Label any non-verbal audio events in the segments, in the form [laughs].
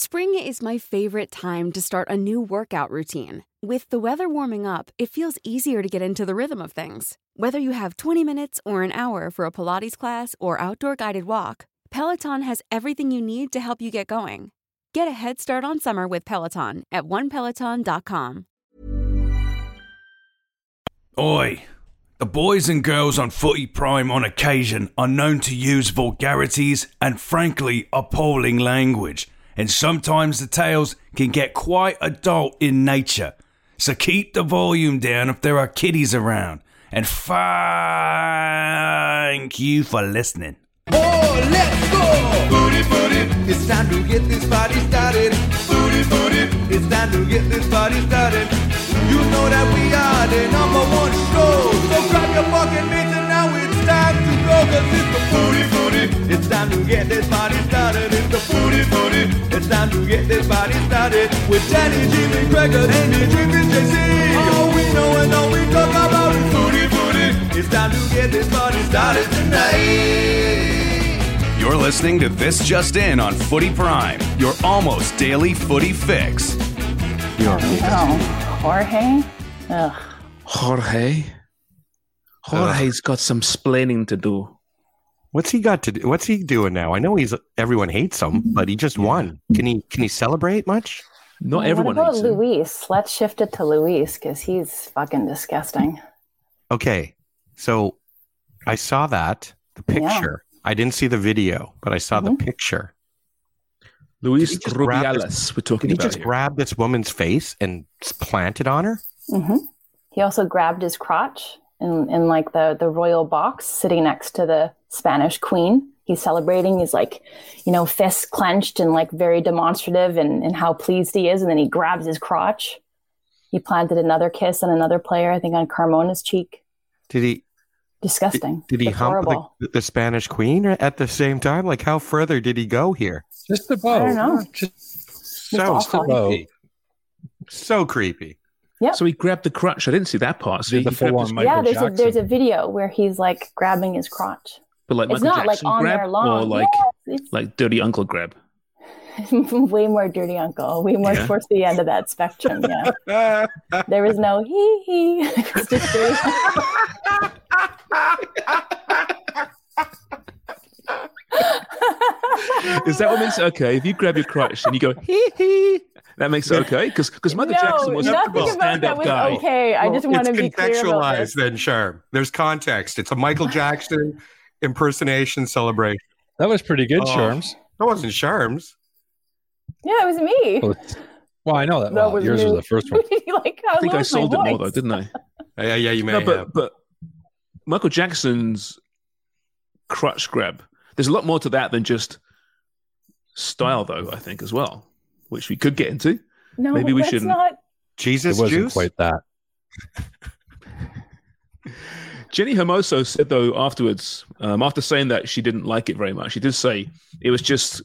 Spring is my favorite time to start a new workout routine. With the weather warming up, it feels easier to get into the rhythm of things. Whether you have 20 minutes or an hour for a Pilates class or outdoor guided walk, Peloton has everything you need to help you get going. Get a head start on summer with Peloton at onepeloton.com. Oi! The boys and girls on Footy Prime on occasion are known to use vulgarities and frankly appalling language, and sometimes the tales can get quite adult in nature. So keep the volume down if there are kiddies around, and thank you for listening. Oh, let's go! Booty, booty, it's time to get this party started. Booty, booty, it's time to get this party started. You know that we are the number one show. So grab your fucking mitts and now it's time to go. Cause it's the booty, booty, it's time to get this party started. It's the booty, booty, it's time to get this party started. With Danny, Jimmy, Gregor, Amy, Dream, and JC. All we know and all we talk about is booty, booty. It's time to get this party started tonight. You're listening to This Just In on Footy Prime, your almost daily footy fix. Oh, Jorge? Ugh. Jorge. Jorge's got some splaining to do. What's he got to do? What's he doing now? I know he's everyone hates him, but he just won. Can he can he celebrate much? Not what everyone about hates him. Luis? Let's shift it to Luis because he's fucking disgusting. Okay, so I saw that the Yeah. picture. I didn't see the video, but I saw the picture. Luis just grab Rubiales, this- we're talking Did he about just here. grab this woman's face and s- plant it on her? hmm He also grabbed his crotch in, in like the, the royal box sitting next to the Spanish queen. He's celebrating. He's like, you know, fists clenched and like very demonstrative and, and how pleased he is. And then he grabs his crotch. He planted another kiss on another player, I think on Carmona's cheek. Did he? Disgusting. Did he It's hump the, the Spanish queen at the same time? Like, how further did he go here? Just the boat. I don't know. So awful. creepy. So creepy. Yep. So he grabbed the crutch. I didn't see that part. So Did he the grabbed full-on Michael yeah, there's a, there's a video where he's like grabbing his crotch. but like it's Michael not like on grab there long. or like Yes, like dirty uncle grab. [laughs] way more dirty uncle, way more Yeah. towards the end of that spectrum. Yeah. [laughs] there was no hee hee. [laughs] It's just dirty. Is that what makes it okay? If you grab your crutch and you go hee hee, that makes it okay? Because because Michael no, Jackson was a nothing about that stand-up was guy. okay. I just want to it's be clear about contextualized then, Charm. There's context. It's a Michael Jackson impersonation celebration. That was pretty good, Oh. Charms. That wasn't Charms. Yeah, it was me. Well, well, I know that. That Well, was yours me. was the first one. [laughs] like, how I think I sold it more though, didn't I? Yeah, yeah, you may No, but have. but Michael Jackson's crutch grab. There's a lot more to that than just style, though. I think as well, which we could get into. No, Maybe we shouldn't. Not... It Jesus wasn't juice. quite that. [laughs] Jenni Hermoso said though afterwards, um, after saying that she didn't like it very much, she did say it was just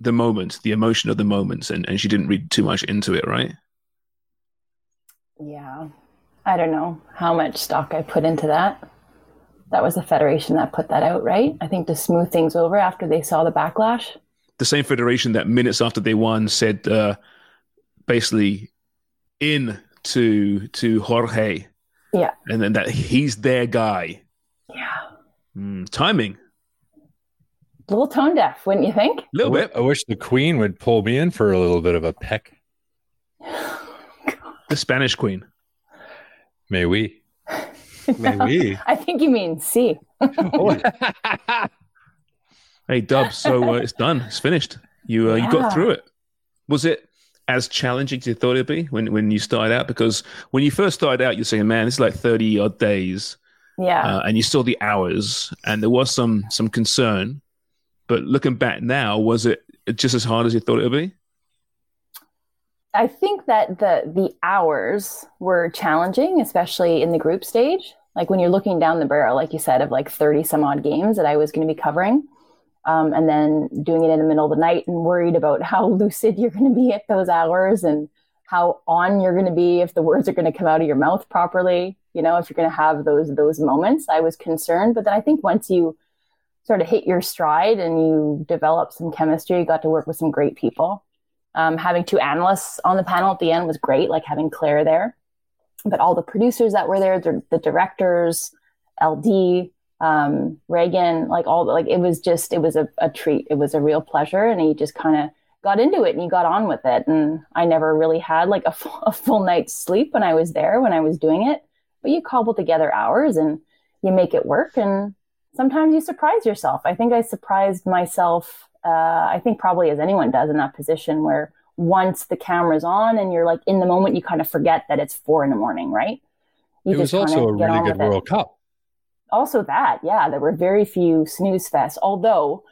the moment, the emotion of the moments, and, and she didn't read too much into it, right? Yeah, I don't know how much stock I put into that. That was the federation that put that out, right? I think to smooth things over after they saw the backlash. The same federation that minutes after they won said uh, basically in to to Jorge, Yeah, and then that he's their guy. yeah. Mm, timing, A little tone deaf, wouldn't you think? a little bit. I wish the Queen would pull me in for a little bit of a peck. [sighs] The Spanish Queen. May we? [laughs] May we? I think you mean C. [laughs] [laughs] Hey, Dub. So uh, it's done. It's finished. You uh, you got through it. Was it as challenging as you thought it'd be when when you started out? Because when you first started out, you're saying, "Man, this is like thirty odd days," Yeah. uh, and you saw the hours, and there was some some concern. But looking back now, was it just as hard as you thought it would be? I think that the the hours were challenging, especially in the group stage. Like when you're looking down the barrel, like you said, of like 30 some odd games that I was going to be covering. Um, and then doing it in the middle of the night and worried about how [laughs] lucid you're going to be at those hours and how on you're going to be if the words are going to come out of your mouth properly you know if you're going to have those those moments. I was concerned but then i think once you sort of hit your stride and you develop some chemistry you got to work with some great people. Um, having two analysts on the panel at the end was great like having claire there. But all the producers that were there the, the directors ld um, reagan like all like it was just it was a, a treat it was a real pleasure and he just kind of got into it and he got on with it. And I never really had like a full, [laughs] full night's sleep when I was there, when I was doing it. But you cobble together hours and you make it work. And sometimes you surprise yourself. I think I surprised myself, uh, I think probably as anyone does in that position where once the camera's on and you're like in the moment, you kind of forget that it's four in the morning, right? You it was also a really good World it. Cup. Also, that, yeah, there were very few snooze fests. Although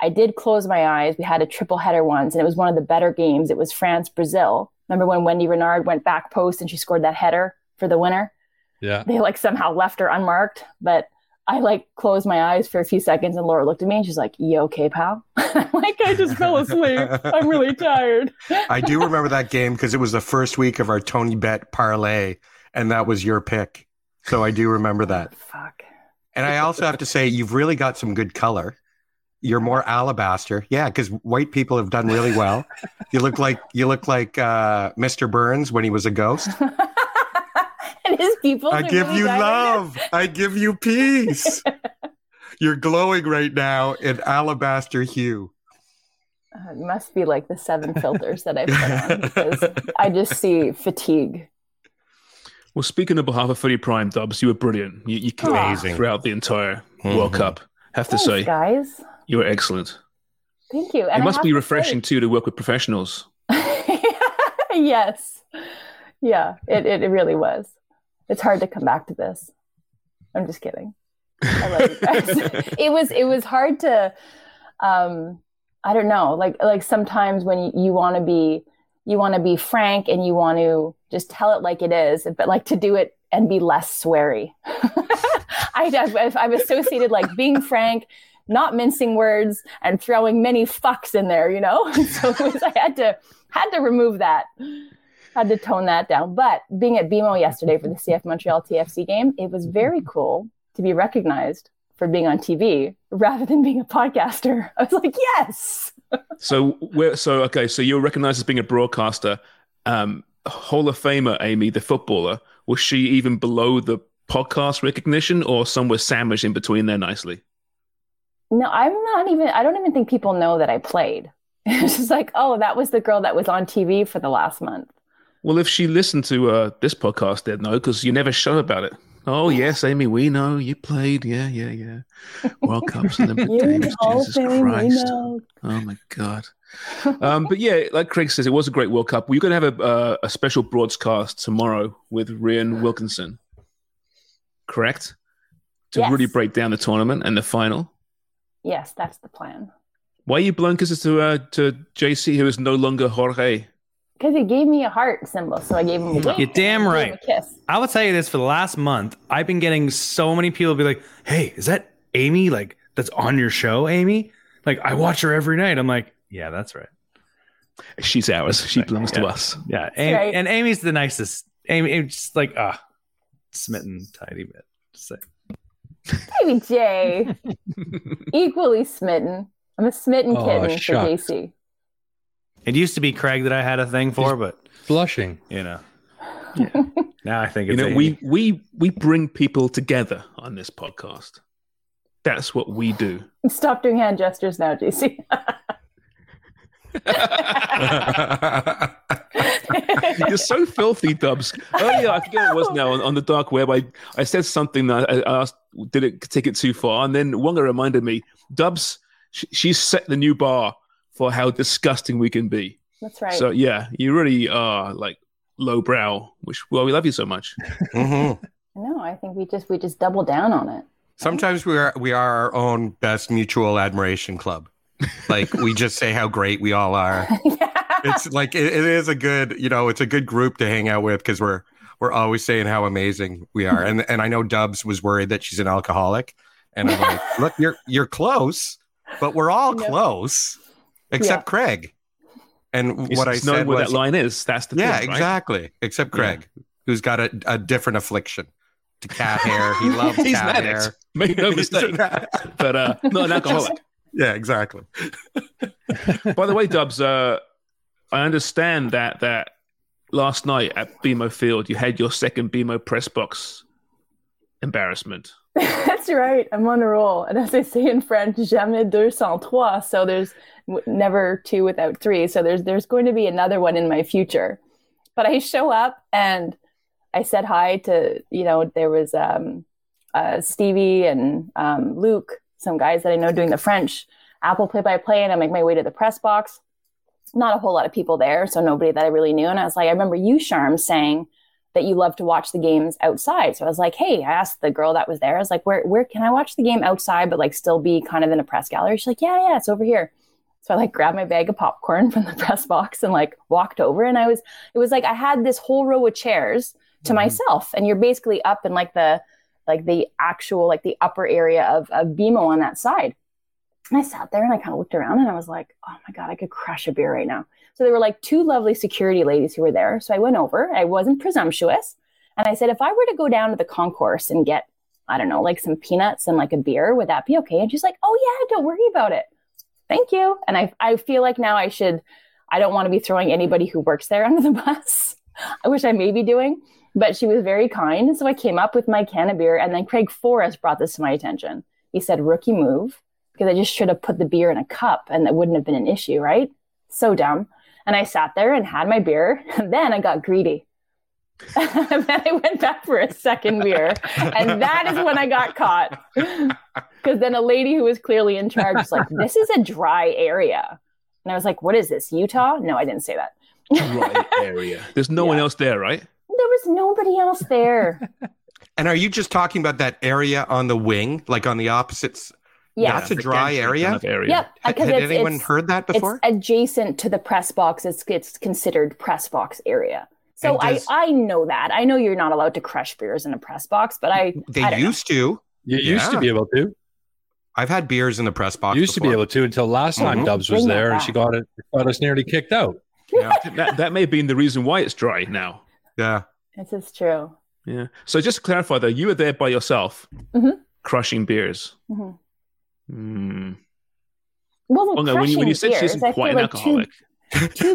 I did close my eyes. We had a triple header once, and it was one of the better games. It was France Brazil. Remember when Wendie Renard went back post and she scored that header for the winner? Yeah. They like somehow left her unmarked, but I like closed my eyes for a few seconds, and Laura looked at me and she's like, "You okay, pal?" [laughs] Like, "I just fell asleep. I'm really [laughs] tired." I do remember that game because it was the first week of our TonyBet parlay, and that was your pick. So I do remember that. Fuck. And I also have to say, you've really got some good color. You're more alabaster, yeah, because white people have done really well. you look like you look like uh, Mr. Burns when he was a ghost. [laughs] and his people. I give really you love. I give you peace. [laughs] You're glowing right now in alabaster hue. Uh, it must be like the seven filters that I put on [laughs] because I just see fatigue. Well, speaking on behalf of Footy Prime, Dubs, you were brilliant. You, you killed Amazing. throughout the entire World Mhm. Cup. Have to Thanks, say, guys. you were excellent. Thank you. it And I must have be to refreshing too to work with professionals. [laughs] yes. Yeah, it, it, it really was. It's hard to come back to this. I'm just kidding. I love you guys. [laughs] [laughs] it was it was hard to um I don't know, like like sometimes when you, you want to be you want to be frank and you want to just tell it like it is, but like to do it and be less sweary. [laughs] I, I've, I've associated like being frank, not mincing words, and throwing many fucks in there. You know, [laughs] so was, I had to had to remove that, had to tone that down. But being at BMO yesterday for the CF Montreal TFC game, it was very mm-hmm. cool to be recognized for being on TV rather than being a podcaster. [laughs] I was like, yes. So we're so okay. So you're recognized as being a broadcaster. Um, Hall of Famer Amy, the footballer, was she even below the podcast recognition, or somewhere sandwiched in between there nicely? No, I'm not even, I don't even think people know that I played. [laughs] It's just like, oh, that was the girl that was on TV for the last month. Well, if she listened to uh, this podcast, they'd know because you never show about it. Oh yes, Amy, we know you played. Yeah, yeah, yeah. World Cups, [laughs] Olympic Games. the Hall of Jesus Christ. Oh my god. um, but yeah, like Craig says, it was a great World Cup. We're going to have a, uh, a special broadcast tomorrow with Rhian Wilkinson. Correct. To Yes. really break down the tournament and the final. Yes, that's the plan. Why are you kisses to uh, to JC, who is no longer Jorge? Because he gave me a heart symbol, so I gave him a wink. You're damn and I gave right. a kiss. I will tell you this for the last month, I've been getting so many people be like, "Hey, is that Amy? Like that's on your show, Amy? Like I watch her every night." I'm like, "Yeah, that's right. She's ours. She belongs to us. Yeah." Amy, right. And Amy's the nicest. Amy, Amy's just like ah, smitten tiny bit. Just say, Baby Jay. [laughs] Equally smitten. I'm a smitten Oh, kitten for shucks. JC. It used to be Craig that I had a thing for, but Blushing. you know, [laughs] now I think You know, Amy. we we we bring people together on this podcast. That's what we do. Stop doing hand gestures now, JC. [laughs] [laughs] You're so filthy, Dubs. Oh, Earlier, I forget what it was now on, on the dark web. I, I said something that I, I asked, did it take it too far? And then Wonga reminded me, Dubs, sh- she's set the new bar for how disgusting we can be. That's right. So yeah, you really are like lowbrow. Which well, we love you so much. [laughs] Mhm. no, I think we just we just double down on it. Sometimes we are we are our own best mutual admiration club. Like we just say how great we all are. [laughs] yeah. it's like it, it is a good, you know, it's a good group to hang out with because we're we're always saying how amazing we are. And and I know Dubs was worried that she's an alcoholic, and I'm like, look, you're you're close, but we're all [laughs] Yeah. close, except Yeah. Craig. And It's- what I it's said where was, that line is. That's the yeah, thing, right? exactly. Except Yeah. Craig, who's got a, a different affliction to cat [laughs] hair. He loves He's cat an hair. addict. Make no mistake. [laughs] but uh, not an alcoholic. yeah, exactly. [laughs] By the way, Dubs, uh, I understand that that last night at BMO Field you had your second BMO press box embarrassment. That's right. I'm on a roll. And as they say in French, jamais deux sans trois. So there's w- never two without three. So there's there's going to be another one in my future. But I show up and I said hi to, you know, there was um, uh, Stevie and um, Luke, some guys that I know doing the French Apple play by play. And I make my way to the press box. Not a whole lot of people there. So nobody that I really knew. And I was like, I remember you, Charm, saying, that you love to watch the games outside. So I was like, hey, I asked the girl that was there, I was like, where where can I watch the game outside, but like still be kind of in a press gallery? She's like, yeah, yeah, it's over here. So I like grabbed my bag of popcorn from the [laughs] press box and like walked over. And I was, it was like I had this whole row of chairs to mm-hmm. myself. And you're basically up in like the like the actual, like the upper area of, of BMO on that side. And I sat there and I kind of looked around and I was like, oh my God, I could crush a beer right now. So there were like two lovely security ladies who were there. So I went over, I wasn't presumptuous. And I said, if I were to go down to the concourse and get, I don't know, like some peanuts and like a beer, would that be okay? And she's like, oh yeah, don't worry about it. Thank you. And I, I feel like now I should, I don't want to be throwing anybody who works there [laughs] under the bus. I wish I may be doing, but she was very kind. So I came up with my can of beer. And then Craig Forrest brought this to my attention. He said, rookie move, because I just should have put the beer in a cup and that wouldn't have been an issue, right? So dumb. And I sat there and had my beer. [laughs] And then I got greedy. [laughs] and then I went back for a second beer. And that is when I got caught. [laughs] Because then a lady who was clearly in charge was like, this is a dry area. And I was like, what is this, Utah? No, I didn't say that. Right area. There's no one else there, right? There was nobody else there. [laughs] And are you just talking about that area on the wing, like on the opposites? Yeah. That's a dry area. Kind of area. Yep. Ha- because Had it's- anyone it's- heard that before? It's adjacent to the press box. It's it's considered press box area. So And I I know that. I know you're not allowed to crush beers in a press box, but I They I don't know. used to. You used to be able to. I've had beers in the press box. You used to be able to until last time Mhm. Dubs was Bring there and she got it got us nearly kicked out. Yeah. [laughs] that, that may have been the reason why it's dry now. yeah. This is true. Yeah. So just to clarify, though, you were there by yourself, Mhm. crushing beers. Mhm. Hmm. Well, Well, no, when you, when you said crushing she's beers, I quite feel an like alcoholic, two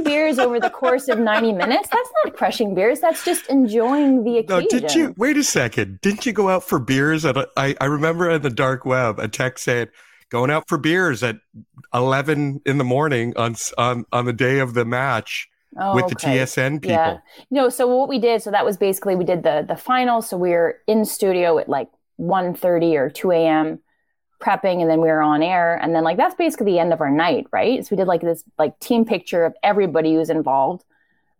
beers over the course of 90 minutes, that's not crushing beers. That's just enjoying the No, occasion. did you wait a second? Didn't you go out for beers? At a, I, I remember on the dark web a text said going out for beers at eleven in the morning on on on the day of the match Oh, with the okay. TSN people. Yeah. No, so what we did, so that was basically we did the the final. So we were in studio at like 1.30 or 2 a.m. prepping and then we were on air. And then like that's basically the end of our night, right? So we did like this like team picture of everybody who's involved.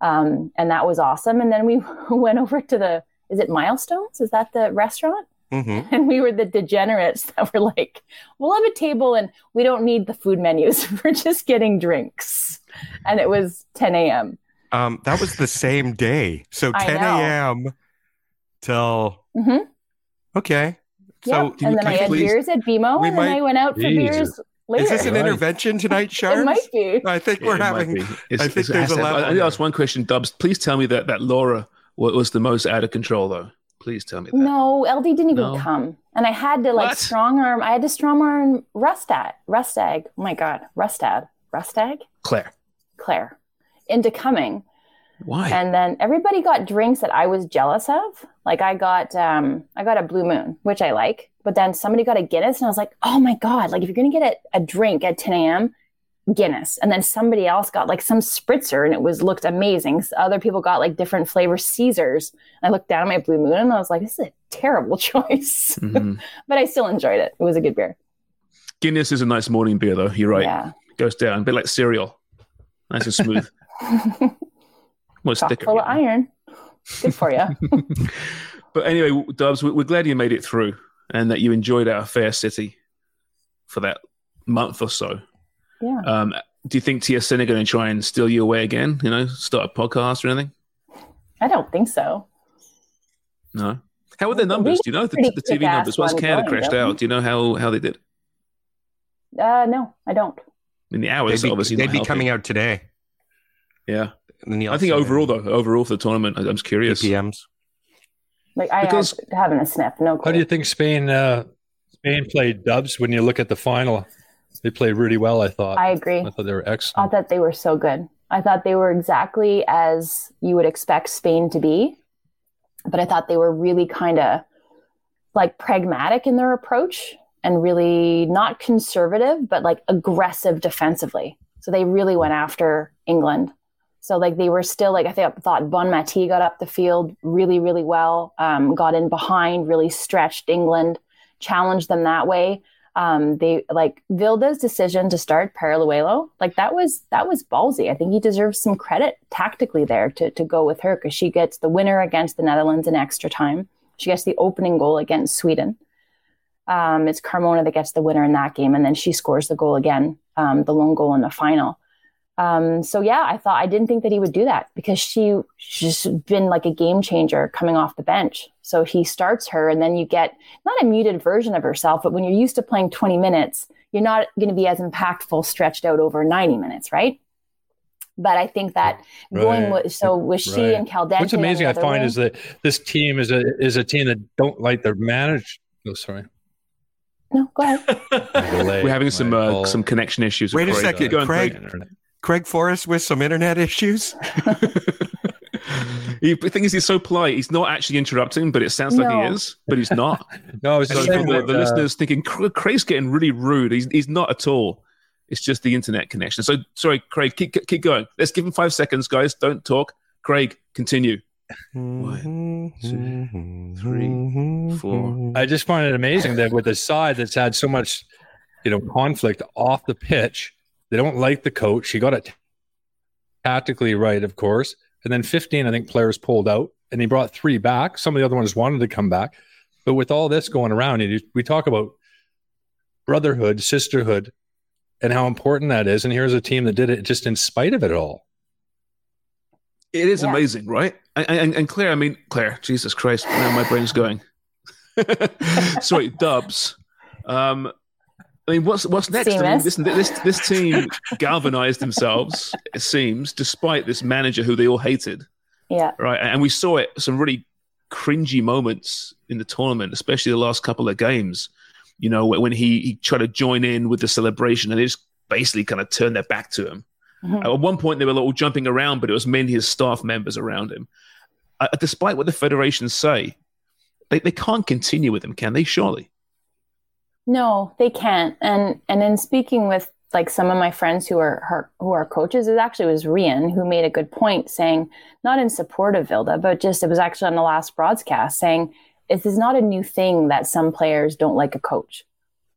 Um, and that was awesome. And then we [laughs] went over to the is it Milestones? Is that the restaurant? hmm [laughs] And we were the degenerates [laughs] that were like, we'll have a table and we don't need the food menus. We're just getting drinks. And it was 10 a.m. Um, that was the same day. So 10 a.m. till hmm okay. Yep. So and then I had please- beers at BMO, we and then I went out for Jesus. beers later. Is this an Right. intervention tonight, Sharms? [laughs] it might be. I think Yeah, we're having. It's- I think it's- there's has a to- level. I need to ask one question, Dubs. Please tell me that that Laura wa- was the most out of control, though. Please tell me that. No, LD didn't even No? come, and I had to like What? strong arm. I had to strong arm Rustad, Rustag. Oh my God, Rustad, Rustag, Claire. Claire, into coming. Why? And then everybody got drinks that I was jealous of. Like I got, um, I got a Blue Moon, which I like. But then somebody got a Guinness, and I was like, oh my god! Like if you're gonna get a, a drink at 10 a.m., Guinness. And then somebody else got like some spritzer, and it was looked amazing. So other people got like different flavor Caesars. I looked down at my Blue Moon, and I was like, this is a terrible [laughs] choice. Mhm. [laughs] but I still enjoyed it. It was a good beer. Guinness is a nice morning beer, though. You're right. Yeah. Goes down a bit like cereal, nice and smooth. [laughs] Well, Chock full of iron. Good for you. [laughs] But anyway, Dubs, we- we're glad you made it through and that you enjoyed our fair city for that month or so. yeah. Um, do you think TSN are going to try and steal you away again? You know, start a podcast or anything? I don't think so. No. How are the numbers? Do you know the, the TV numbers? Once Canada going, crashed don't out, do you know how, how they did? Uh, no, I don't. In the hours They'd be, obviously they'd be helping. coming out today. Yeah, The I think overall though, overall for the tournament, I- I'm just curious. PMs. Like I Because- I haven't a sniff. No How do you think Spain uh, Spain played Dubs when you look at the final? They played really well, I thought. I agree. I thought they were excellent. I thought they were so good. I thought they were exactly as you would expect Spain to be, but I thought they were really kind of like pragmatic in their approach and really not conservative, but like aggressive defensively. So they really went after England. So like they were still like I think thought Bonmati got up the field really really well, um, got in behind, really stretched England, challenged them that way um, they like Vilda's decision to start Paralluelo, like that was that was ballsy. I think he deserves some credit tactically there to to go with her because she gets the winner against the Netherlands in extra time. She gets the opening goal against Sweden. Um, it's Carmona that gets the winner in that game, and then she scores the goal again, um, the lone goal in the final. Um, so yeah, I thought I didn't think that he would do that because she she's been like a game changer coming off the bench. So he starts her, and then you get not a muted version of herself, but when you're used to playing 20 minutes, you're not going to be as impactful stretched out over 90 minutes, right? But I think that going with so with she Right. and Caldentey. What's amazing I find wing- is that this team is a is a team that don't like their manage. Oh, sorry. no, go ahead. [laughs] We're having some uh, some connection issues. Wait a Craig. second, Go on, Craig. Craig Forrest with some internet issues. [laughs] He, the thing is, he's so polite. He's not actually interrupting, but it sounds like he is. But he's not. [laughs] No, I was so just for saying the, that, the uh, listeners thinking Craig's getting really rude. He's he's not at all. It's just the internet connection. So sorry, Craig. Keep keep going. Let's give him five seconds, guys. Don't talk. Craig, continue. One, two, three, four. I just find it amazing that with a side that's had so much, you know, conflict off the pitch, they don't like the coach. He got it tactically right, of course. And then 15, I think players pulled out and he brought three back. Some of the other ones wanted to come back. But with all this going around, you- we talk about brotherhood, sisterhood, and how important that is. And here's a team that did it just in spite of it all. It is Yeah. amazing, right? And, and, and Claire, I mean, Claire, Jesus Christ, now my brain's going. [laughs] Sorry, Dubs. Um, I mean, what's what's next? I mean, this, this this team [laughs] galvanized themselves, it seems, despite this manager who they all hated, Yeah. right? And we saw it some really cringy moments in the tournament, especially the last couple of games. You know, when he, he tried to join in with the celebration, and they just basically kind of turned their back to him. Mhm. At one point, they were all jumping around, but it was mainly his staff members around him. Uh, despite what the federations say, they, they can't continue with him, can they? Surely. No, they can't. And and in speaking with like some of my friends who are her, who are coaches, it actually was Rhian who made a good point, saying not in support of Vilda, but just it was actually on the last broadcast saying this is not a new thing that some players don't like a coach.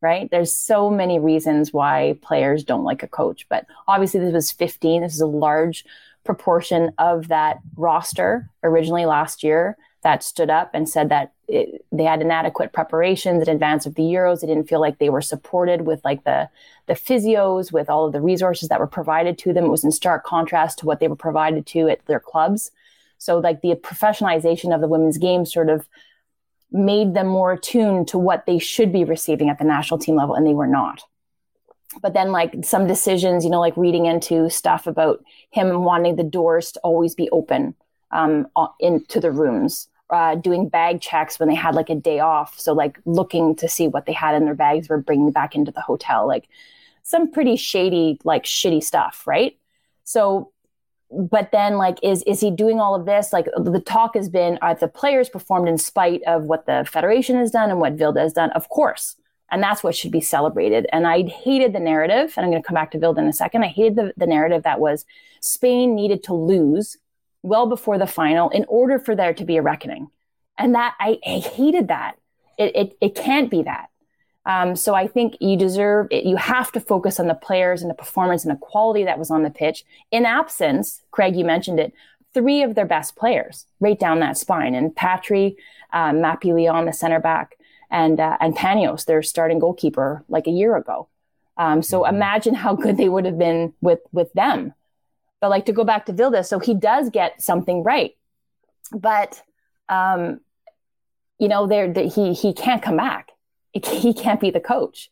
Right? There's so many reasons why players don't like a coach, but obviously this was 15. This is a large proportion of that roster originally last year that stood up and said that it, they had inadequate preparations in advance of the Euros. They didn't feel like they were supported with like the the physios, with all of the resources that were provided to them. It was in stark contrast to what they were provided to at their clubs. So like the professionalization of the women's game sort of made them more attuned to what they should be receiving at the national team level, and they were not. But then, like some decisions, you know, like reading into stuff about him wanting the doors to always be open um, into the rooms, uh, doing bag checks when they had like a day off. So, like looking to see what they had in their bags were bringing back into the hotel, like some pretty shady, like shitty stuff, right? So, but then like is is he doing all of this? Like the talk has been are the players performed in spite of what the federation has done and what vilda has done? Of course. And that's what should be celebrated. And i hated the narrative and i'm going to come back to vilda in a second. I hated the, the narrative that was spain needed to lose well before the final in order for there to be a reckoning and that i, I hated that it, it, it can't be that um, so I think you deserve it. You have to focus on the players and the performance and the quality that was on the pitch. In absence, Craig, you mentioned it, three of their best players right down that spine. And Patri, um, Mapi León, the center back, and uh, and Paños, their starting goalkeeper, like a year ago. Um, so imagine how good they would have been with with them. But like to go back to Vilda, so he does get something right, but um, you know, there he he can't come back. He can't be the coach.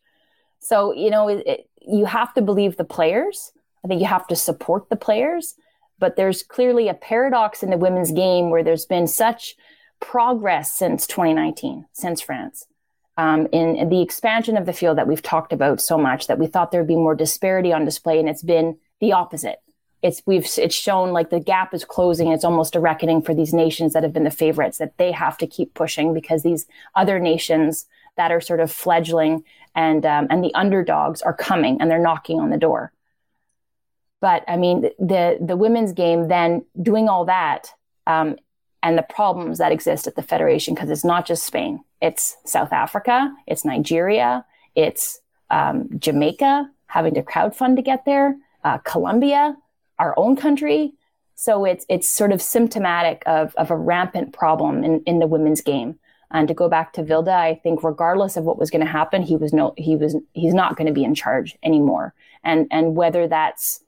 So you know, it, it, you have to believe the players. I think you have to support the players. But there's clearly a paradox in the women's game where there's been such progress since 2019, since France. Um, in, in, the expansion of the field that we've talked about so much that we thought there'd be more disparity on display, and it's been the opposite. It's we've it's shown like the gap is closing. It's almost a reckoning for these nations that have been the favorites that they have to keep pushing because these other nations that are sort of fledgling and um, and the underdogs are coming and they're knocking on the door. But I mean, the the women's game then doing all that um, and the problems that exist at the federation because it's not just Spain, it's South Africa, it's Nigeria, it's um, Jamaica having to crowdfund to get there, uh, Colombia, our own country. So it's it's sort of symptomatic of of a rampant problem in, in the women's game. And to go back to Vilda, I think regardless of what was going to happen, he was no he was he's not going to be in charge anymore. And and whether that's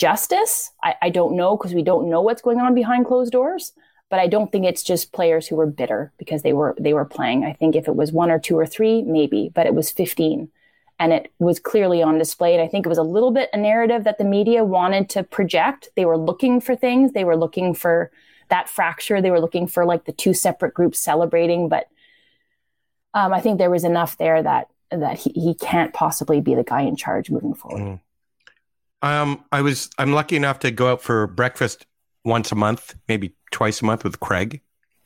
justice. I, I don't know because we don't know what's going on behind closed doors. But I don't think it's just players who were bitter because they were they were playing. I think if it was one or two or three, maybe, but it was 15 and it was clearly on display. And I think it was a little bit a narrative that the media wanted to project. They were looking for things. They were looking for that fracture. They were looking for like the two separate groups celebrating. But um, I think there was enough there that that he, he can't possibly be the guy in charge moving forward. Mm. Um, I was I'm lucky enough to go out for breakfast once a month, maybe twice a month with Craig.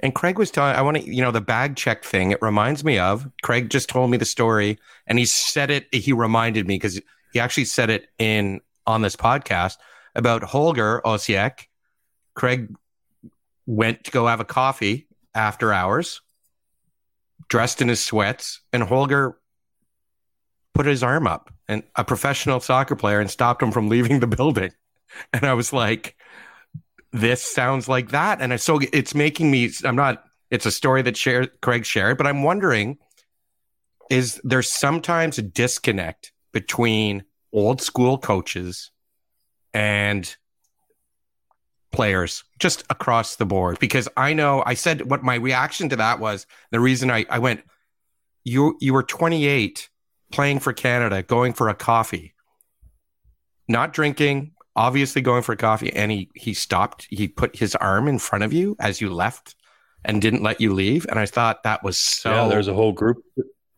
And Craig was telling I want to, you know, the bag check thing. It reminds me of Craig just told me the story, and he said it. He reminded me because he actually said it in on this podcast about Holger Osieck. Craig went to go have a coffee after hours, dressed in his sweats, and Holger put his arm up and a professional soccer player and stopped him from leaving the building. [laughs] And I was like, this sounds like that. And so it's making me, I'm not, it's a story that share, Craig shared, but I'm wondering is there sometimes a disconnect between old school coaches and players just across the board? Because I know I said what my reaction to that was the reason I, I went, you, you were 28 playing for Canada, going for a coffee, not drinking, obviously going for coffee, and he he stopped. He put his arm in front of you as you left, and didn't let you leave. And I thought that was so. Yeah, there's a whole group.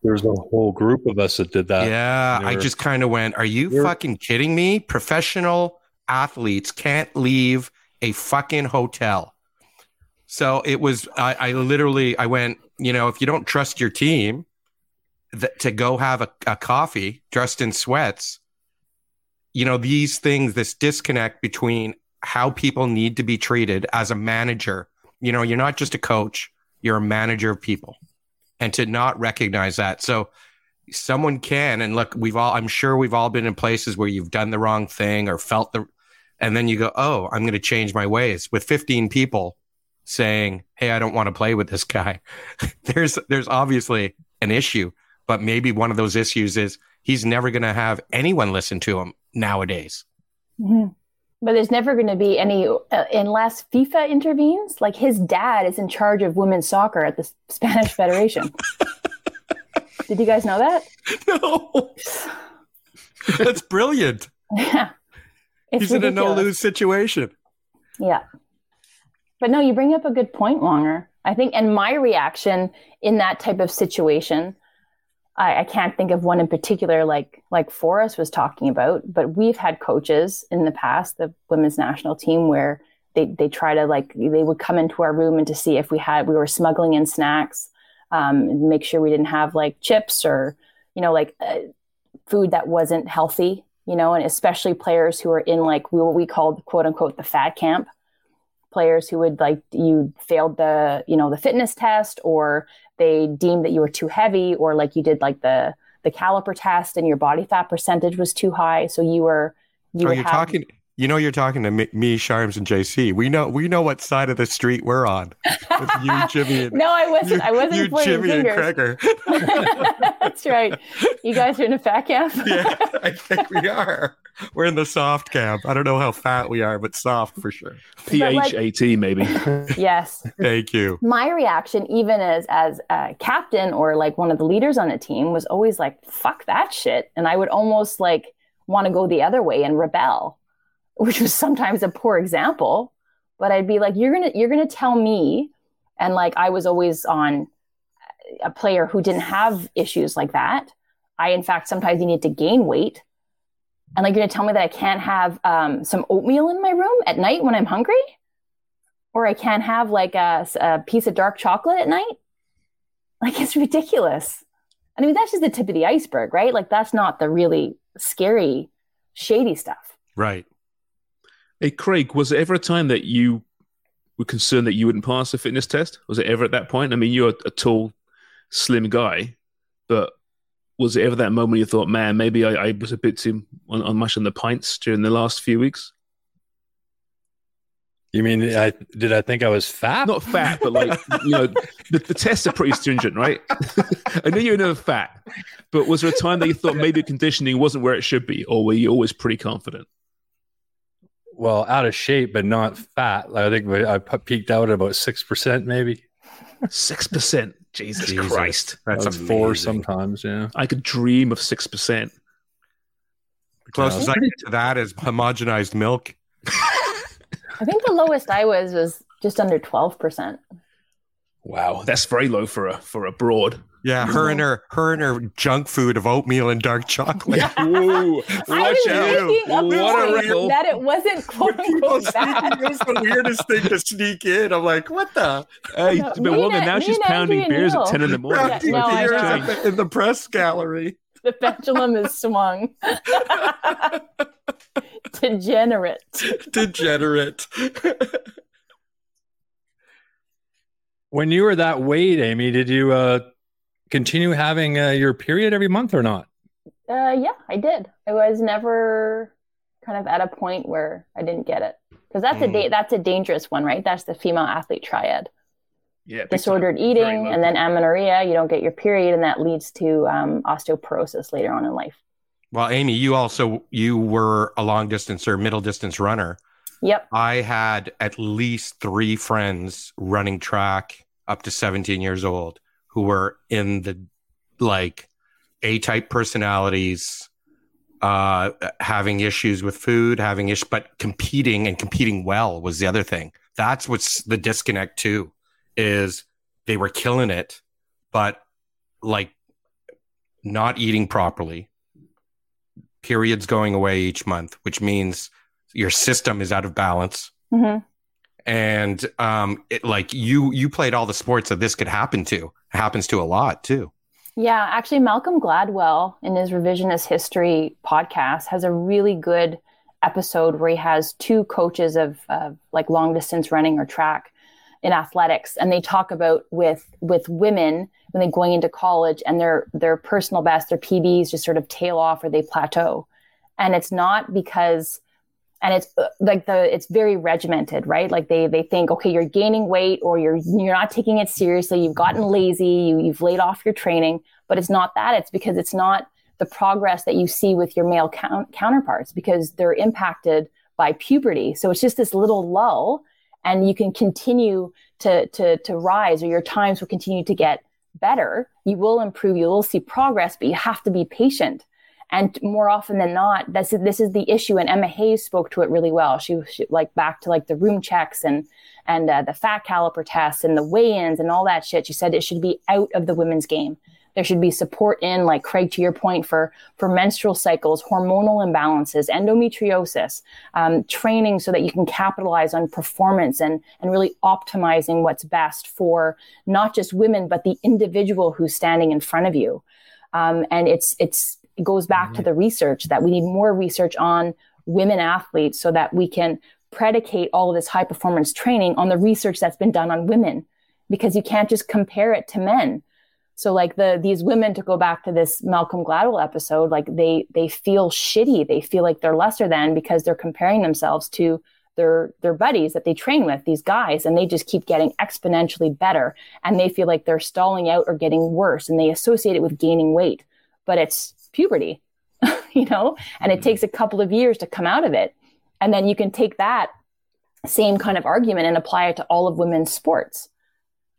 There's a whole group of us that did that. Yeah, I just kind of went, "Are you fucking kidding me? Professional athletes can't leave a fucking hotel." So it was. I, I literally. I went. You know, if you don't trust your team, th- to go have a, a coffee dressed in sweats, you know, these things, this disconnect between how people need to be treated as a manager. You know, you're not just a coach, you're a manager of people. And to not recognize that. So someone can, and look, we've all, I'm sure we've all been in places where you've done the wrong thing or felt the, and then you go, oh, I'm going to change my ways with 15 people saying, Hey, I don't want to play with this guy. [laughs] there's, there's obviously an issue. But maybe one of those issues is he's never going to have anyone listen to him nowadays. Mm-hmm. But there's never going to be any, uh, unless FIFA intervenes. Like his dad is in charge of women's soccer at the Spanish Federation. [laughs] Did you guys know that? [laughs] No. That's brilliant. Yeah. [laughs] It's He's ridiculous. in a no lose situation. Yeah. But no, you bring up a good point, Wonger. I think, and my reaction in that type of situation I, I, can't think of one in particular, like like Forrest was talking about, but we've had coaches in the past, the women's national team, where they they try to like they would come into our room and to see if we had we were smuggling in snacks, um, make sure we didn't have like chips or you know like uh, food that wasn't healthy, you know, and especially players who are in like what we called quote unquote the fat camp. Players who would like you failed the you know the fitness test or they deemed that you were too heavy or like you did like the the caliper test and your body fat percentage was too high so you were you oh, are you have, talking You know, you're talking to me, me, Sharms, and JC. We know we know what side of the street we're on. You, [laughs] Jimmy, and no, I wasn't. I wasn't you, Jimmy, and fingers. Kreger. [laughs] [laughs] That's right. You guys are in a fat camp. yeah, I think we are. [laughs] We're in the soft camp. I don't know how fat we are, but soft for sure. [laughs] But, like- maybe. [laughs] yes. Thank you. my reaction even as as a captain or like one of the leaders on a team was always like fuck that shit and i would almost like want to go the other way and rebel which was sometimes a poor example but i'd be like you're gonna you're gonna tell me and like i was always on a player who didn't have issues like that i in fact sometimes needed to gain weight and like you're gonna tell me that i can't have um, some oatmeal in my room at night when i'm hungry or I can't have like a, a piece of dark chocolate at night. Like it's ridiculous. I mean, that's just the tip of the iceberg, right? Like that's not the really scary, shady stuff. Right. Hey, Craig, was there ever a time that you were concerned that you wouldn't pass the fitness test? Was it ever at that point? I mean, you're a tall, slim guy, but was it ever that moment you thought, man, maybe I, I was a bit too on, on much on the pints during the last few weeks? You mean I did I think I was fat? Not fat, but like you know, the, the tests are pretty stringent, right? [laughs] I know you're never fat, but was there a time that you thought maybe conditioning wasn't where it should be, or were you always pretty confident? Well, out of shape, but not fat. I think I peaked out at about six percent, maybe. Six percent. Jesus, Jesus. Christ, That's That's four sometimes. Yeah. I could dream of six percent. The closest I get to that is homogenized milk. [laughs] I think the lowest I was was just under 12%. Wow, that's very low for a for a broad. Yeah, her and her her and her junk food of oatmeal and dark chocolate. Ooh, [laughs] I was making What a point that it wasn't quote [laughs] People unquote sneaking bad. is the weirdest thing to sneak in. I'm like, what the? Hey, No, but me woman, now me she's pounding Andrea beers Neil. at ten in the morning. Yeah, no, beers know. in the press gallery. The pendulum is swung. [laughs] Degenerate. Degenerate. When you were that weight, Amy, did you uh, continue having uh, your period every month or not? Uh, yeah, I did. I was never kind of at a point where I didn't get it because that's a Mm. da- that's a dangerous one, right? That's the female athlete triad: Yeah, disordered eating, and then amenorrhea. You don't get your period, and that leads to um, osteoporosis later on in life. Well, Amy, you also you were a long distance or middle distance runner. Yep. I had at least three friends running track up to 17 years old who were in the like A type personalities, uh, having issues with food, having issues, but competing and competing well was the other thing. That's what's the disconnect too, is they were killing it, but like not eating properly, periods going away each month, which means your system is out of balance. Hmm and um it, like you you played all the sports that this could happen to. It happens to a lot too. Yeah, actually, Malcolm Gladwell in his revisionist history podcast has a really good episode where he has two coaches of, of like long distance running or track in athletics, and they talk about with with women when they're going into college and their their personal best, their PBs just sort of tail off or they plateau, and it's not because and it's uh, like the it's very regimented right? Like they they think okay you're gaining weight or you're you're not taking it seriously. You've gotten lazy. You, you've laid off your training but it's not that. It's because it's not the progress that you see with your male count, counterparts because they're impacted by puberty. So it's just this little lull and you can continue to to to rise or your times will continue to get better. You will improve. You will see progress but you have to be patient and more often than not this is, this is the issue and emma hayes spoke to it really well. She, she like back to like the room checks and and uh, the fat caliper tests and the weigh-ins and all that shit. She said it should be out of the women's game. There should be support in like craig to your point for for menstrual cycles hormonal imbalances endometriosis um, training so that you can capitalize on performance and and really optimizing what's best for not just women but the individual who's standing in front of you. Um, and it's it's it goes back to mm-hmm. the research that we need more research on women athletes so that we can predicate all of this high performance training on the research that's been done on women because you can't just compare it to men So like the these women to go back to this Malcolm Gladwell episode, like they they feel shitty. They feel like they're lesser than because they're comparing themselves to their their buddies that they train with, these guys, and they just keep getting exponentially better. And they feel like they're stalling out or getting worse, and they associate it with gaining weight. But it's puberty, [laughs] you know, and it mm-hmm. takes a couple of years to come out of it. And then you can take that same kind of argument and apply it to all of women's sports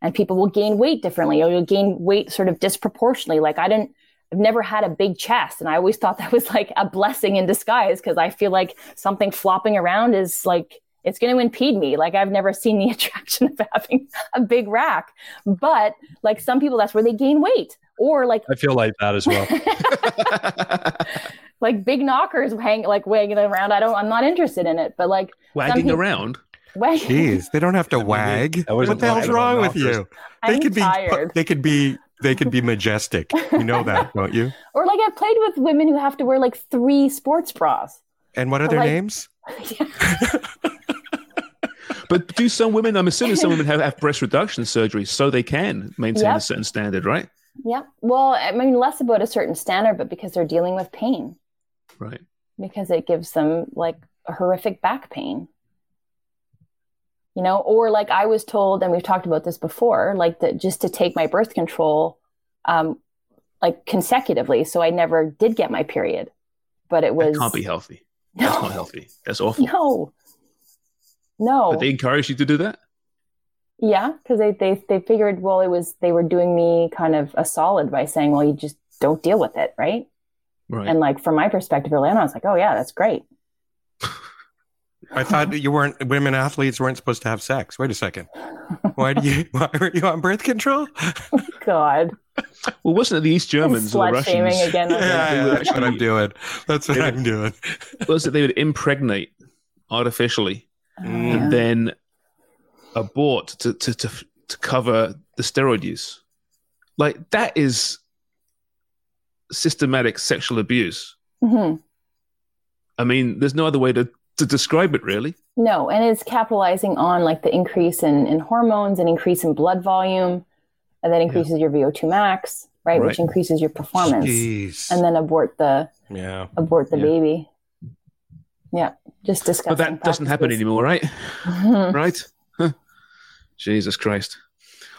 and people will gain weight differently or you'll gain weight sort of disproportionately. Like I didn't, I've never had a big chest. And I always thought that was like a blessing in disguise because I feel like something flopping around is like, it's going to impede me. Like I've never seen the [laughs] attraction of having a big rack. But like some people, that's where they gain weight. Or like I feel like that as well. [laughs] [laughs] like big knockers hang like wagging around. I don't. I'm not interested in it. But like wagging people, around. Jeez, they don't have to wag. What the hell's wrong with you? They I'm could be. tired. They could be. They could be majestic. You know that, don't you? Or like I've played with women who have to wear like three sports bras. And what are Or, their like- names? But do some women? I'm assuming some women [laughs] have, have breast reduction surgery so they can maintain Yep. a certain standard, right? Yeah. Well, I mean, less about a certain standard, but because they're dealing with pain, Right. because it gives them like a horrific back pain. You know, or like I was told, and we've talked about this before, like that just to take my birth control, um, like consecutively, so I never did get my period. But it was That can't be healthy. [laughs] That's not healthy. That's awful. no, no. But they encourage you to do that. Yeah, because they, they they figured, well, it was they were doing me kind of a solid by saying, well, you just don't deal with it, right? Right. And like from my perspective, early on, I was like, oh yeah, that's great. I thought you weren't. Women athletes weren't supposed to have sex. Wait a second. Why do you? [laughs] Why were you on birth control? God, Well, wasn't it the East Germans or the slut shaming Russians? again. Yeah, They yeah, that's what I'm doing. That's what they I'm would- doing. Was it they would impregnate artificially and then abort to, to, to, to cover the steroid use? Like, that is systematic sexual abuse. hmm I mean, there's no other way to, to describe it, really. No, and it's capitalizing on like the increase in, in hormones and increase in blood volume, and that increases your VO2 max, right, Which increases your performance, Jeez. and then abort the Yeah. abort the Yeah. baby. Yeah, just disgusting. But that doesn't happen anymore, right? [laughs] Right? Huh. Jesus Christ.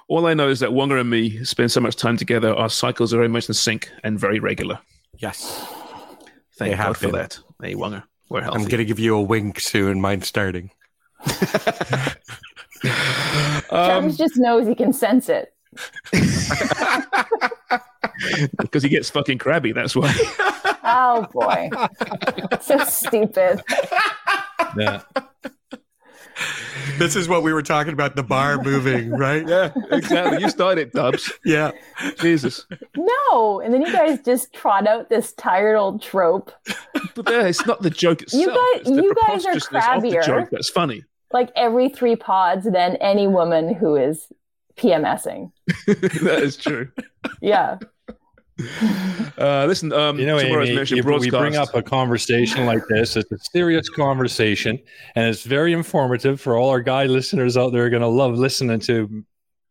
All I know is that Wonga and me spend so much time together, our cycles are very much in sync and very regular. Yes. Thank They have God for been. that. Hey, Wonga, we're healthy. I'm gonna give you a wink soon. Mine's starting. [laughs] Um, just knows he can sense it. [laughs] because he gets fucking crabby, that's why. Oh boy, so stupid. Yeah. This is what we were talking about. The bar moving, right? yeah, exactly. You started, Dubs. Yeah. Jesus. No, and then you guys just trot out this tired old trope. But there, it's not the joke itself. You guys- it's the you guys are preposterousness crabbier. joke that's funny. Like every three pods, than any woman who is PMSing. [laughs] that is true. Yeah. Uh, listen, um, You know, Amy, mentioned you, we bring up a conversation like this. It's a serious conversation, and it's very informative for all our guy listeners out there. Are going to love listening to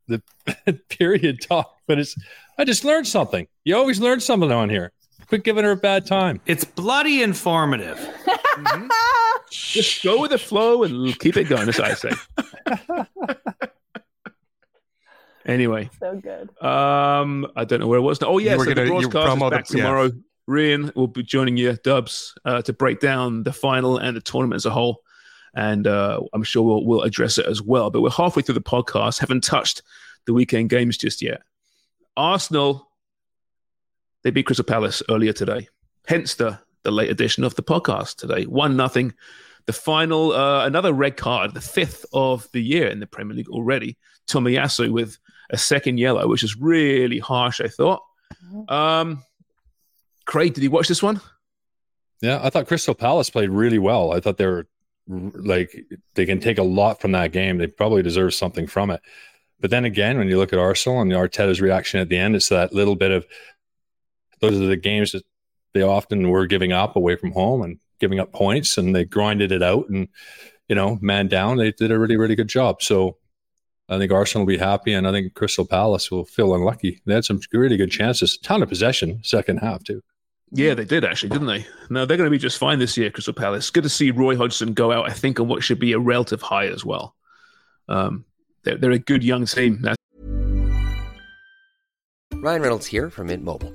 the [laughs] period talk. But it's, I just learned something. You always learn something on here. Quit giving her a bad time. It's bloody informative. Just go with the flow and keep it going, as I say. [laughs] anyway, [laughs] So good. um, I don't know where it was. Oh, yeah, so the gonna- you broadcast is promo the- back yeah. tomorrow. Rhian will be joining you, Dubs, uh, to break down the final and the tournament as a whole. And uh, I'm sure we'll, we'll address it as well. But we're halfway through the podcast, haven't touched the weekend games just yet. Arsenal, they beat Crystal Palace earlier today. Hence the, the late edition of the podcast today. 1 nothing. The final, uh, another red card, the fifth of the year in the Premier League already. Tomiyasu with a second yellow, which is really harsh, I thought. Um, Craig, did you watch this one? Yeah, I thought Crystal Palace played really well. I thought they were like they can take a lot from that game. They probably deserve something from it. But then again, when you look at Arsenal and Arteta's reaction at the end, it's that little bit of those are the games that they often were giving up away from home and giving up points, and they grinded it out and you know man down. They did a really really good job. So I think Arsenal will be happy, and I think Crystal Palace will feel unlucky. They had some really good chances, ton of possession, second half too. Yeah, they did actually, didn't they? No, they're going to be just fine this year, Crystal Palace. Good to see Roy Hodgson go out. I think on what should be a relative high as well. Um, they're, they're a good young team. That's Ryan Reynolds here from Mint Mobile.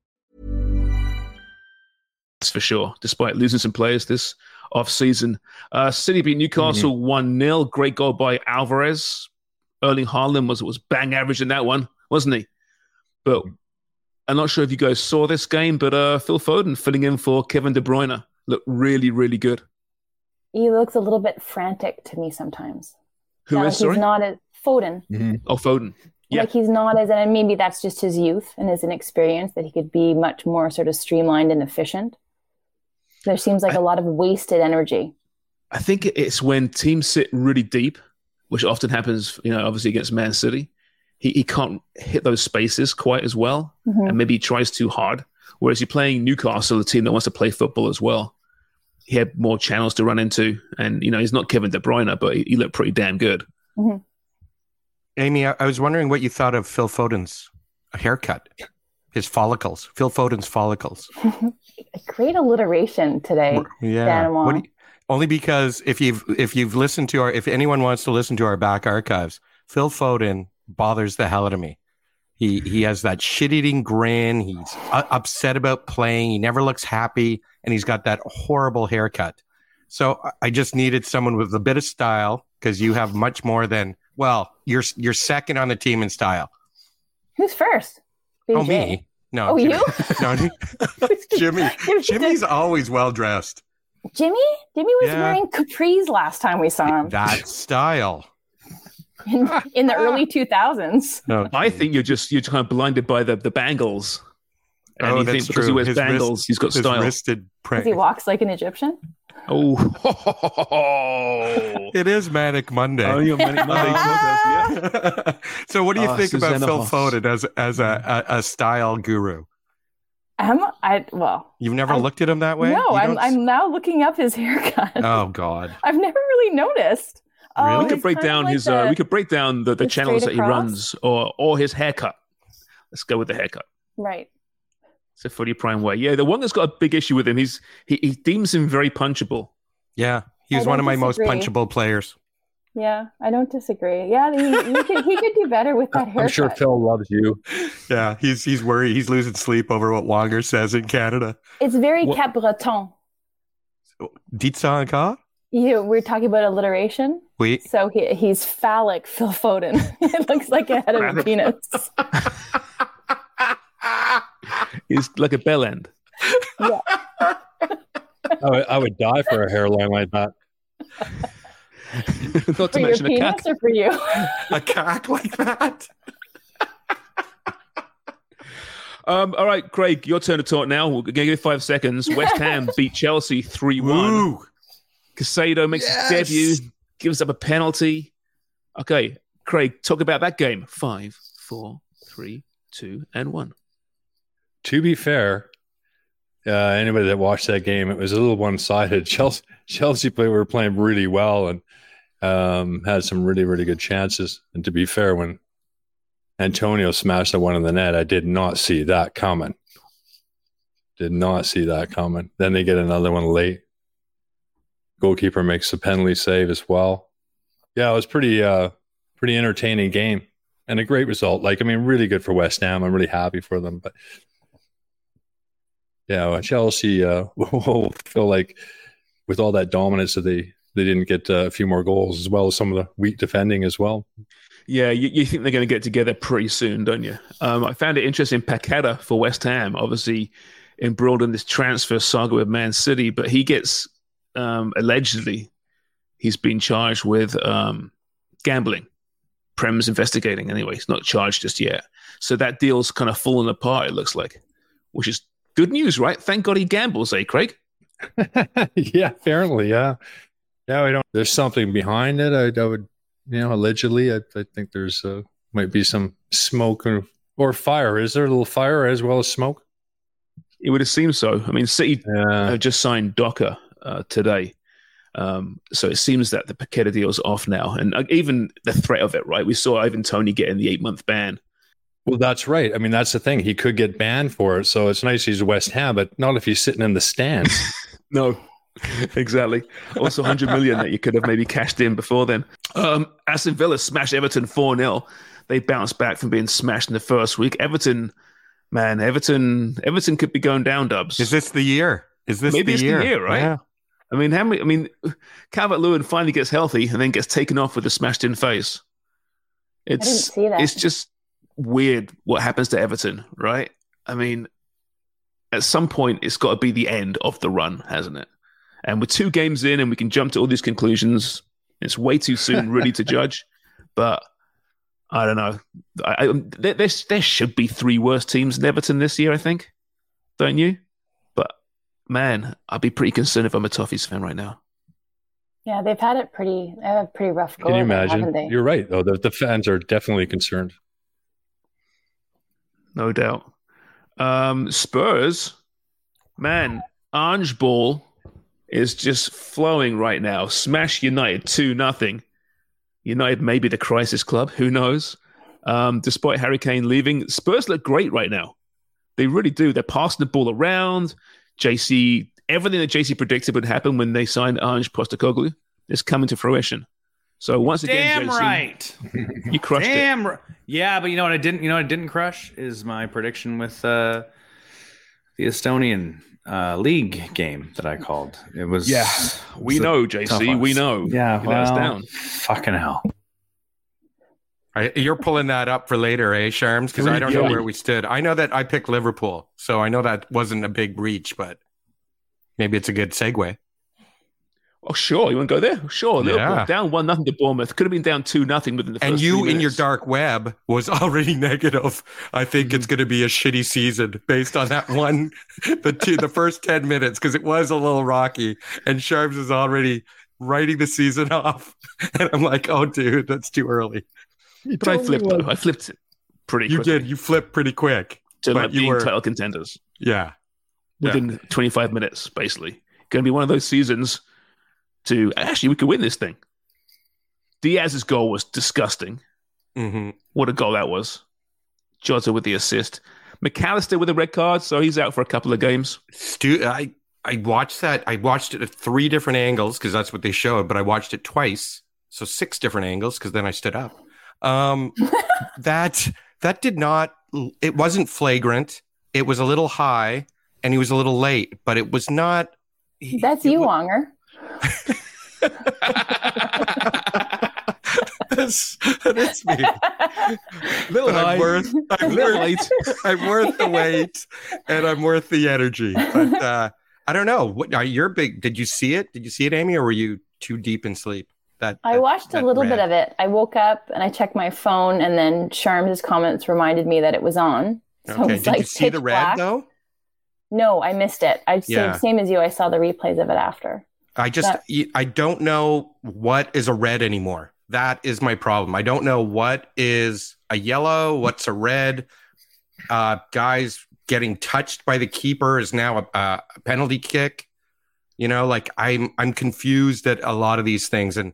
people today. for sure, despite losing some players this offseason. Uh, City beat Newcastle 1 0. Great goal by Alvarez. Erling Haaland was, was bang average in that one, wasn't he? But I'm not sure if you guys saw this game, but uh, Phil Foden filling in for Kevin De Bruyne looked really, really good. He looks a little bit frantic to me sometimes. Who Now, is, sorry? He's not as Foden. Oh, Foden. Yeah. Like he's not as, and maybe that's just his youth and his inexperience that he could be much more sort of streamlined and efficient. There seems like a lot of wasted energy. I think it's when teams sit really deep, which often happens, you know, obviously against Man City. He, he can't hit those spaces quite as well, Mhm. and maybe he tries too hard. Whereas you're playing Newcastle, a team that wants to play football as well. He had more channels to run into, and you know he's not Kevin De Bruyne, but he, he looked pretty damn good. Amy, I, I was wondering what you thought of Phil Foden's haircut, his follicles, Phil Foden's follicles. [laughs] Great alliteration today, Yeah. You- only because if you've if you've listened to our if anyone wants to listen to our back archives, Phil Foden bothers the hell out of me. He he has that shit eating grin. He's u- upset about playing. He never looks happy, and he's got that horrible haircut. So I- I just needed someone with a bit of style because you have much more than well. You're you're second on the team in style. Who's first? Oh me? No. Oh, [laughs] [laughs] Jimmy. you? no, Jimmy. Jimmy's always well dressed. Jimmy? Jimmy was Yeah. wearing capris last time we saw him That style. in, in the early 2000s. No, I think you're just you're kind of blinded by the the bangles. And Oh, you that's think because he wears His bangles, wrist- he's got his style. wristed Because he walks like an Egyptian. Oh, [laughs] It is Manic Monday. Oh, you're Manic Monday. [laughs] yeah. so, what do you Ah, think about Susanna Phil Hoffs. Foden as as a, a, a style guru? Um, I well, You've never I- looked at him that way? no, I'm don't s- I'm now looking up his [laughs] haircut. Oh God. I've never really noticed. Oh, we could break down like his. uh, we could break down the, the the channels that straight he runs, or or his haircut. Let's go with the haircut. right. It's a fully prime way. Yeah, the one that's got a big issue with him. He's he, he deems him very punchable. Yeah, he I was one don't of my most punchable players. Yeah, I don't disagree. Yeah, he, he could he could do better with that haircut. [laughs] I'm sure Phil loves you. Yeah, he's he's worried. He's losing sleep over what Wonger says in Canada. It's very What- Cap Breton. Dites ça encore? You we're talking about alliteration. Oui. So he he's phallic Phil Foden. [laughs] it looks like a head of a penis. [laughs] He's like a bell end. Yeah. I would, I would die for a hairline like that. [laughs] Not For to your mention a penis cat. or for you? A cock like that? Um, all right, Craig, your turn to talk now. We're going to give you five seconds. West Ham [laughs] beat Chelsea 3 1. Caicedo makes Yes. his debut, gives up a penalty. Okay, Craig, talk about that game. Five, four, three, two, and one. To be fair, uh, anybody that watched that game, it was a little one sided. [laughs] Chelsea, Chelsea play were playing really well and um, had some really, really good chances. And to be fair, when Antonio smashed the one in the net, I did not see that coming. Did not see that coming. Then they get another one late. Goalkeeper makes a penalty save as well. Yeah, it was pretty, uh, pretty entertaining game. and a great result. Like I mean, really good for West Ham. I'm really happy for them. But yeah, Chelsea uh, [laughs] will feel like with all that dominance that they they didn't get uh, a few more goals as well as some of the weak defending as well. Yeah, you, you think they're going to get together pretty soon, don't you? Um, I found it interesting. Paqueta for West Ham, obviously embroiled in this transfer saga with Man City, but he gets um, allegedly he's been charged with um, gambling. Prem's investigating anyway. He's not charged just yet. So that deal's kind of fallen apart, it looks like, which is good news, right? Thank God he gambles, eh, Craig? [laughs] yeah, apparently, yeah. Yeah, I don't. There's something behind it. I, I would, you know, allegedly, I, I think there's uh, might be some smoke or, or fire. Is there a little fire as well as smoke? It would have seemed so. I mean, City have just signed Doku uh, today. Um, so it seems that the Paqueta deal's off now. And uh, even the threat of it, right? We saw Ivan Toney getting the eight month ban. Well, that's right. I mean, that's the thing. He could get banned for it. So it's nice he's West Ham, but not if he's sitting in the stands. [laughs] no, exactly. Also, 100 million that you could have maybe cashed in before then. Um, Aston Villa smashed Everton 4 0. They bounced back from being smashed in the first week. Everton, man, Everton, Everton could be going down. Dubs. Is this the year? Is this maybe the it's year? the year, right? Yeah. I mean, how many? I mean, Calvert Lewin finally gets healthy and then gets taken off with a smashed in face. It's didn't see that. it's just weird what happens to Everton, right? I mean, at some point it's got to be the end of the run, hasn't it? And we're two games in, and we can jump to all these conclusions. It's way too soon, really, to [laughs] judge. But I don't know. I, I, there, there, there should be three worse teams than Everton this year. I think, don't you? But man, I'd be pretty concerned if I'm a Toffees fan right now. Yeah, they've had it pretty. They have a pretty rough go. Can you imagine? haven't they? You're right, though. The, the fans are definitely concerned. No doubt. Um, Spurs, man, Ange ball is just flowing right now. Smash United two nothing. United may be the crisis club. Who knows? Um, despite Harry Kane leaving, Spurs look great right now. They really do. They're passing the ball around. JC, everything that JC predicted would happen when they signed Ange Postecoglou is coming to fruition. So once again, Damn JC, right. you crushed it. Damn. ri- Yeah, but you know what I didn't. You know what I didn't crush is my prediction with uh, the Estonian uh, league game that I called. It was Yeah, we was know, JC. We know. Yeah, You let well, down. Fucking hell. I, you're pulling that up for later, eh, Sharms? Because I don't know where we stood. I know that I picked Liverpool, so I know that wasn't a big reach, but maybe it's a good segue. Oh, sure. You want to go there? Sure. Liverpool Yeah. down one nothing to Bournemouth. Could have been down two nothing within the first. And you in your dark web was [laughs] already negative. I think it's mm-hmm. going to be a shitty season based on that one, [laughs] the two, the first ten minutes because it was a little rocky. And Sharps is already writing the season [laughs] off, and I'm like, oh, dude, that's too early. But I flipped. Though. I flipped it pretty. Quick. You quickly did. You flipped pretty quick. to but like you being were- title contenders Yeah. Yeah. within 25 minutes, basically. Going to be one of those seasons to actually we could win this thing. Diaz's goal was disgusting. Mm-hmm. What a goal that was. Jota with the assist. McAllister with a red card, so he's out for a couple of games. Stu, I I watched that. I watched it at three different angles because that's what they showed, but I watched it twice, so six different angles because then I stood up. Um, [laughs] that that did not. It wasn't flagrant. It was a little high, and he was a little late, but it was not. That's you, Wonger. [laughs] That's, that is me. Little I'm worth. I'm little worth. I'm worth the wait, and I'm worth the energy. But [laughs] uh, I don't know. What are you're big? Did you see it? Did you see it, Amy, or were you too deep in sleep? That I that- watched a that little bit of it. I woke up and I checked my phone, and then Sharm's comments reminded me that it was on. So it Okay. was Did you see the pitch red black. though? No, I missed it. I same, same as you. I saw the replays of it after. I just That- I don't know what is a red anymore. That is my problem. I don't know what is a yellow, what's a red. Uh, guys getting touched by the keeper is now a, a penalty kick. You know, like I'm I'm confused at a lot of these things, and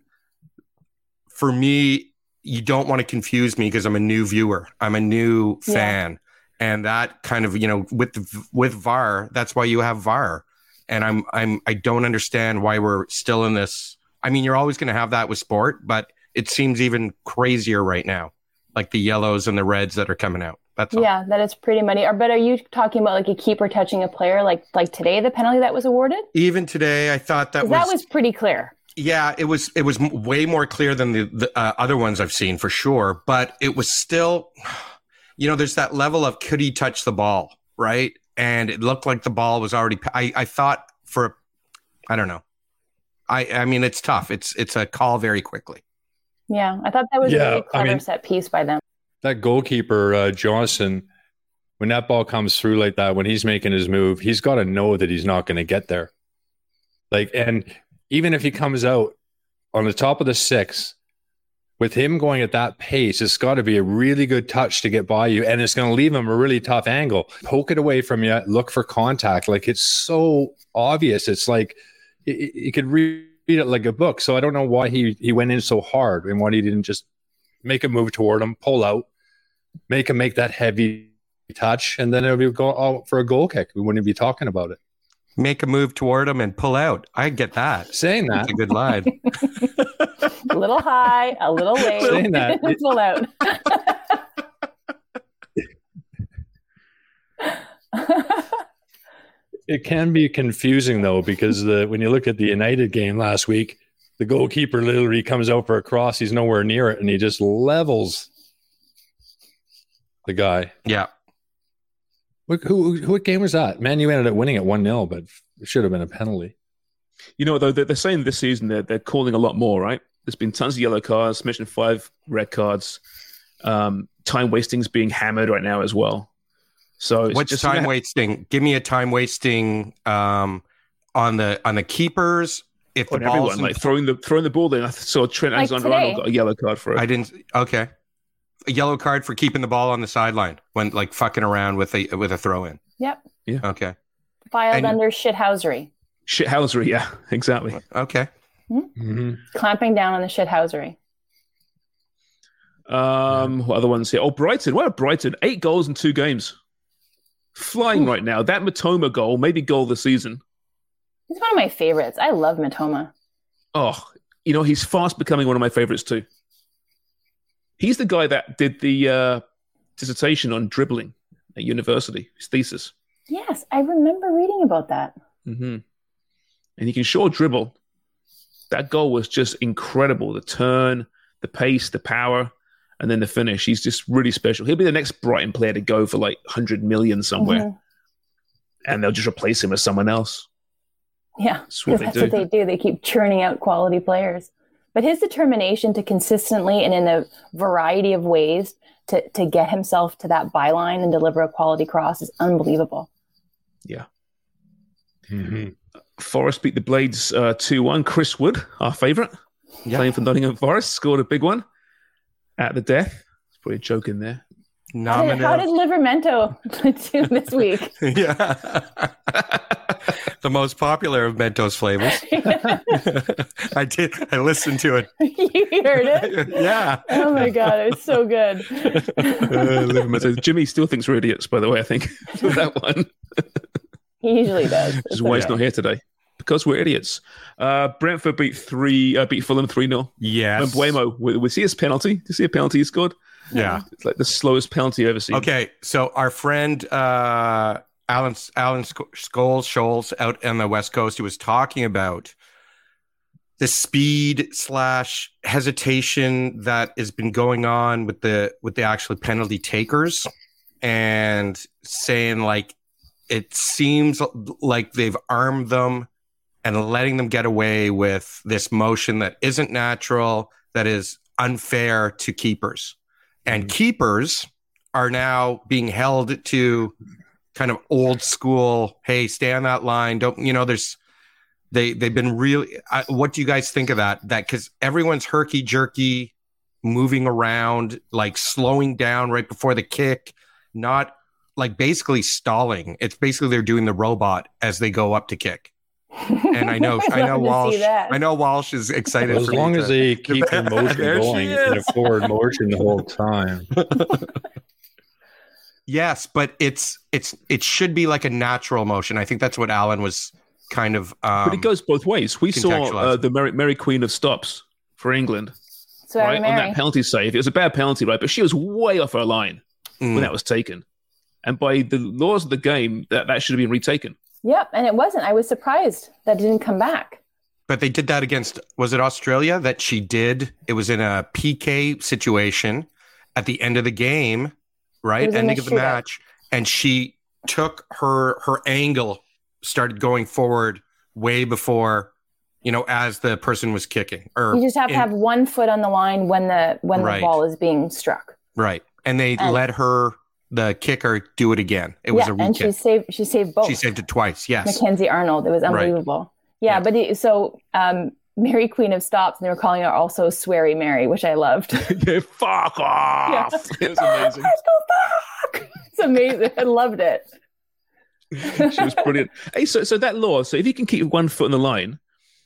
for me, you don't want to confuse me because I'm a new viewer. I'm a new Yeah. fan, and that kind of you know with with VAR, that's why you have VAR and I'm I'm I don't understand why we're still in this. I mean, you're always going to have that with sport, but it seems even crazier right now. like the yellows and the reds that are coming out. That's all. Yeah, that is pretty. Or, but are you talking about like a keeper touching a player, like like today, the penalty that was awarded? Even today, I thought that was, that was pretty clear. yeah, it was it was way more clear than the, the uh, other ones I've seen for sure. But it was still, [sighs] you know, there's that level of could he touch the ball, right? And it looked like the ball was already. I I thought for, I don't know. I I mean, it's tough. It's it's a call very quickly. Yeah, I thought that was Yeah, a really I mean- set piece by them. that goalkeeper uh, Johnstone, when that ball comes through like that, when he's making his move, he's got to know that he's not going to get there. Like, and even if he comes out on the top of the six, with him going at that pace, it's got to be a really good touch to get by you, and it's going to leave him a really tough angle. Poke it away from you, look for contact. Like it's so obvious. It's like you could read it like a book. So I don't know why he he went in so hard and why he didn't just make a move toward him, pull out, make him make that heavy touch, and then it would be go out for a goal kick. We wouldn't be talking about it. Make a move toward him and pull out. I get that. Saying that, That's a good line. [laughs] A little high, a little late, Saying that, it- [laughs] pull out. it can be confusing though because the when you look at the United game last week, the goalkeeper literally comes out for a cross. He's nowhere near it, and he just levels the guy. Yeah. What, who, who, what game was that? Man, you ended up winning at 1 0, but it should have been a penalty. You know, though, they're, they're saying this season they're, they're calling a lot more, right? There's been tons of yellow cards, mentioned five red cards. Um, time wasting's being hammered right now as well. So What's just time wasting? Give me a time wasting um, on the on the keepers. If the ball's everyone, in- like throwing the throwing the ball in. I saw Trent Like Alexander Arnold got a yellow card for it. I didn't. Okay, a yellow card for keeping the ball on the sideline when like fucking around with a with a throw in. Yep. Yeah. Okay. Filed And- under shithousery. Shithousery, yeah, exactly. Okay. Mm-hmm. Clamping down on the shithousery. Um, what other ones here? Oh, Brighton. What about Brighton? Eight goals in two games. Flying right now. That Mitoma goal, maybe goal of the season. He's one of my favorites. I love Mitoma. Oh, you know, he's fast becoming one of my favorites too. He's the guy that did the uh, dissertation on dribbling at university, his thesis. Yes, I remember reading about that. hmm And he can sure dribble. That goal was just incredible. The turn, the pace, the power, and then the finish. He's just really special. He'll be the next Brighton player to go for like 100 million somewhere. Mhm. And they'll just replace him with someone else. Yeah, That's what they that's what they do. They keep churning out quality players. But his determination to consistently and in a variety of ways to, to get himself to that byline and deliver a quality cross is unbelievable. Yeah. Mm-hmm. Forest beat the Blades uh, 2 1. Chris Wood, our favourite, playing for Nottingham Forest, scored a big one at the death. There's probably a joke in there. How did, how did Livermento [laughs] do this week? [laughs] yeah. the most popular of Mentos flavors. [laughs] I did. I listened to it. you heard it? Yeah. Oh my God, it's so good. Uh, Livermore. Jimmy still thinks we're idiots, by the way, I think. for that one. He usually does. Which It's is why he's not here today. Because we're idiots. Uh, Brentford beat three, uh, beat Fulham 3 0. Yes. And Mbeumo, we, we see his penalty. Do you see a penalty he scored? Yeah. It's like the slowest penalty I've ever seen. Okay, so our friend uh, Alan Alan Sc- Scholes Scholes out on the West Coast, he was talking about the speed slash hesitation that has been going on with the with the actual penalty takers, and saying like it seems like they've armed them and letting them get away with this motion that isn't natural, that is unfair to keepers. And mm-hmm. keepers are now being held to kind of old school, hey, stay on that line. Don't, you know, there's, they, they've been really, I, what do you guys think of that? That because everyone's herky jerky, moving around, like slowing down right before the kick, not like basically stalling. It's basically they're doing the robot as they go up to kick. And I [laughs] know, I know Love to see Walsh. I know Walsh is excited. Well, as for me long to- as they [laughs] keep their motion going in a forward [laughs] motion the whole time. Yes, but it's it's it should be like a natural motion. I think that's what Alan was kind of. Um, but it goes both ways. We saw uh, the Mary, Mary Queen of stops for England. So I right on that penalty save. It was a bad penalty, right? But she was way off her line Mm. when that was taken. And by the laws of the game, that, that should have been retaken. Yep, and it wasn't. I was surprised that it didn't come back. But they did that against was it Australia that she did? It was in a PK situation at the end of the game, right? in Ending of the shootout. match, and she took her her angle started going forward way before, you know, as the person was kicking. Or You just have to have one foot on the line when the when Right. the ball is being struck. right, and they And- let her the kicker do it again. It was yeah, a and she saved she saved both. She saved it twice. Yes. Mackenzie Arnold. It was Right. unbelievable. Yeah, but it, so um, Mary Queen of Stops, and they were calling her also Sweary Mary, which I loved. [laughs] yeah, fuck off. [laughs] It was amazing. Fuck! It's amazing. I loved it. she was brilliant. [laughs] Hey, so so that law. So if you can keep one foot on the line,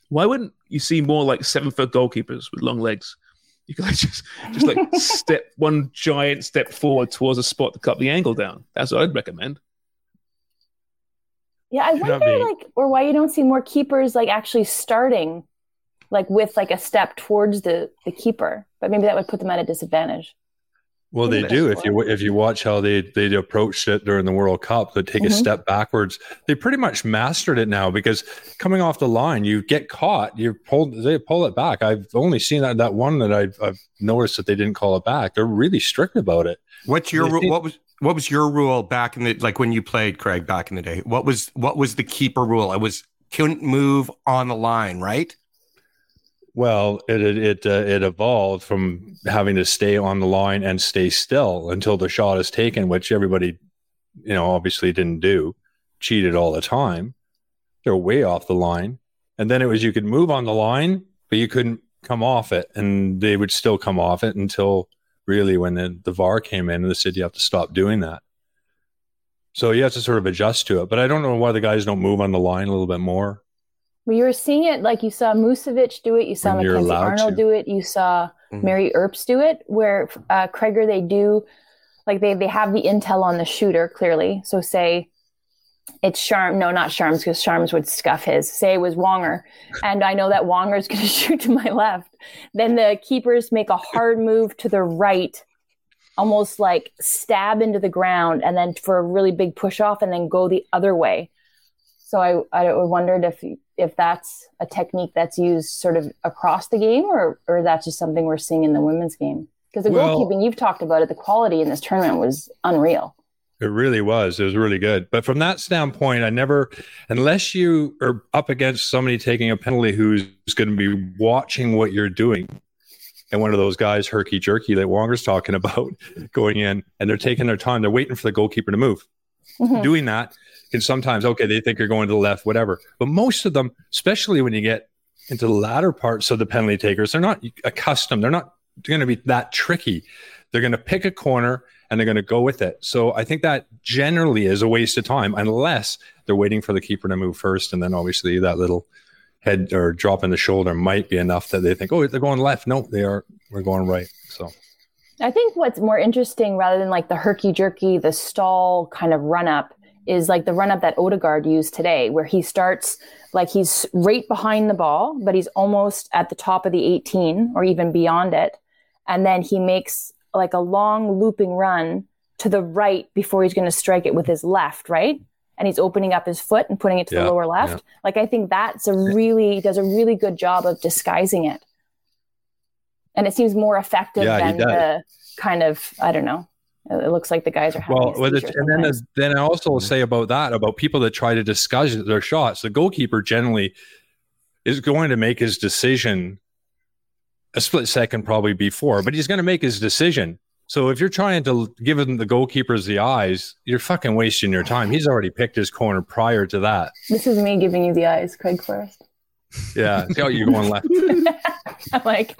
why wouldn't you see more like seven foot goalkeepers with long legs? You could like [laughs] just just like step one giant step forward towards a spot to cut the angle down. That's what I'd recommend. Yeah, I Should not wonder be. like or why you don't see more keepers like actually starting like with like a step towards the the keeper. But maybe that would put them at a disadvantage. Well, they do. If you if you watch how they they approached it during the World Cup, they take a Mhm. step backwards. They pretty much mastered it now because coming off the line, you get caught, you pull they pull it back. I've only seen that that one that I've, I've noticed that they didn't call it back. They're really strict about it. What's your think- what was what was your rule back in the like when you played Craig back in the day? What was what was the keeper rule? It was couldn't move on the line, right? Well, it it it, uh, it evolved from having to stay on the line and stay still until the shot is taken, which everybody, you know, obviously didn't do. Cheated all the time. They're way off the line, and then it was you could move on the line, but you couldn't come off it, and they would still come off it until really when the, the VAR came in and they said you have to stop doing that. So you have to sort of adjust to it. But I don't know why the guys don't move on the line a little bit more. Well, you were seeing it like you saw Musovic do it, you saw When Mackenzie Arnold to. do it, you saw Mhm. Mary Earps do it, where uh, Krieger they do like they they have the intel on the shooter clearly. So say it's Sharm, no, not Sharms, because Sharms would scuff his. Say it was Wonger, and I know that Wonger's [laughs] going to shoot to my left. Then the keepers make a hard move to the right, almost like stab into the ground, and then for a really big push off, and then go the other way. So I I wondered if if that's a technique that's used sort of across the game, or or that's just something we're seeing in the women's game. Because the Well- goalkeeping you've talked about it, the quality in this tournament was unreal. It really was. It was really good. But from that standpoint, I never, unless you are up against somebody taking a penalty who's going to be watching what you're doing, and one of those guys, herky jerky, that Wonger's talking [laughs] about, going in and they're taking their time, they're waiting for the goalkeeper to move. Mhm. Doing that can sometimes, okay, they think you're going to the left, whatever. But most of them, especially when you get into the latter parts of the penalty takers, they're not accustomed. They're not going to be that tricky. They're going to pick a corner and they're going to go with it. So I think that generally is a waste of time unless they're waiting for the keeper to move first. And then obviously that little head or drop in the shoulder might be enough that they think, oh, they're going left. No, they are. We're going right. So I think what's more interesting rather than like the herky jerky, the stall kind of run up is like the run up that Odegaard used today, where he starts like he's right behind the ball, but he's almost at the top of the 18 or even beyond it. And then he makes like a long looping run to the right before he's going to strike it with his left, right? And he's opening up his foot and putting it to Yeah, the lower left. yeah. Like I think that's a really does a really good job of disguising it. And it seems more effective Yeah, than the kind of I don't know. It looks like the guys are having well, a with it, seizure and then then I also say about that about people that try to discuss their shots. The goalkeeper generally is going to make his decision a split second probably before, but he's going to make his decision. So if you're trying to give him the goalkeepers the eyes, you're fucking wasting your time. He's already picked his corner prior to that. This is me giving you the eyes, Craig Forrest. Yeah, how you're going left. [laughs] I'm like,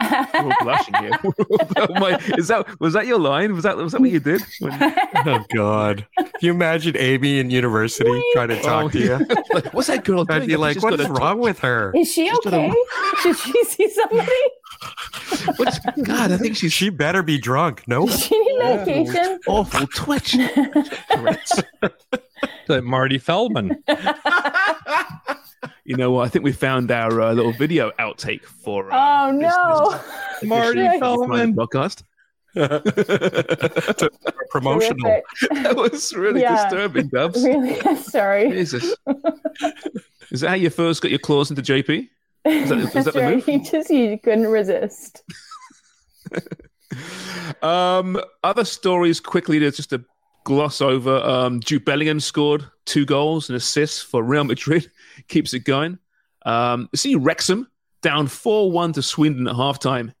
We're all blushing here. oh [laughs] [laughs] my, is that was that your line? Was that was that what you did? When- Oh God! Can you imagine Amy in university oh trying to talk Oh, to you? [laughs] like, what's that girl doing? I'd be like, what's "What's got a- wrong with her? is she Just gotta- okay? Should she see somebody? What's, God, I think she's She better be drunk." Nope. Does she need medication? awful twitch. Correct. Like Marty Feldman. You know what? I think we found our uh, little video outtake for uh, Oh no, [laughs] Marty Right. Feldman. podcast. [laughs] Promotional. Terrific. that was really Yeah. disturbing, Dubs. Really, [laughs] sorry. Jesus. Is that how you first got your claws into JP? Is that, is that the right. move? He just he couldn't resist. Um, other stories quickly to just to gloss over. Um, Jude Bellingham scored two goals and assists for Real Madrid, keeps it going. Um, see Wrexham down four one to Swindon at halftime.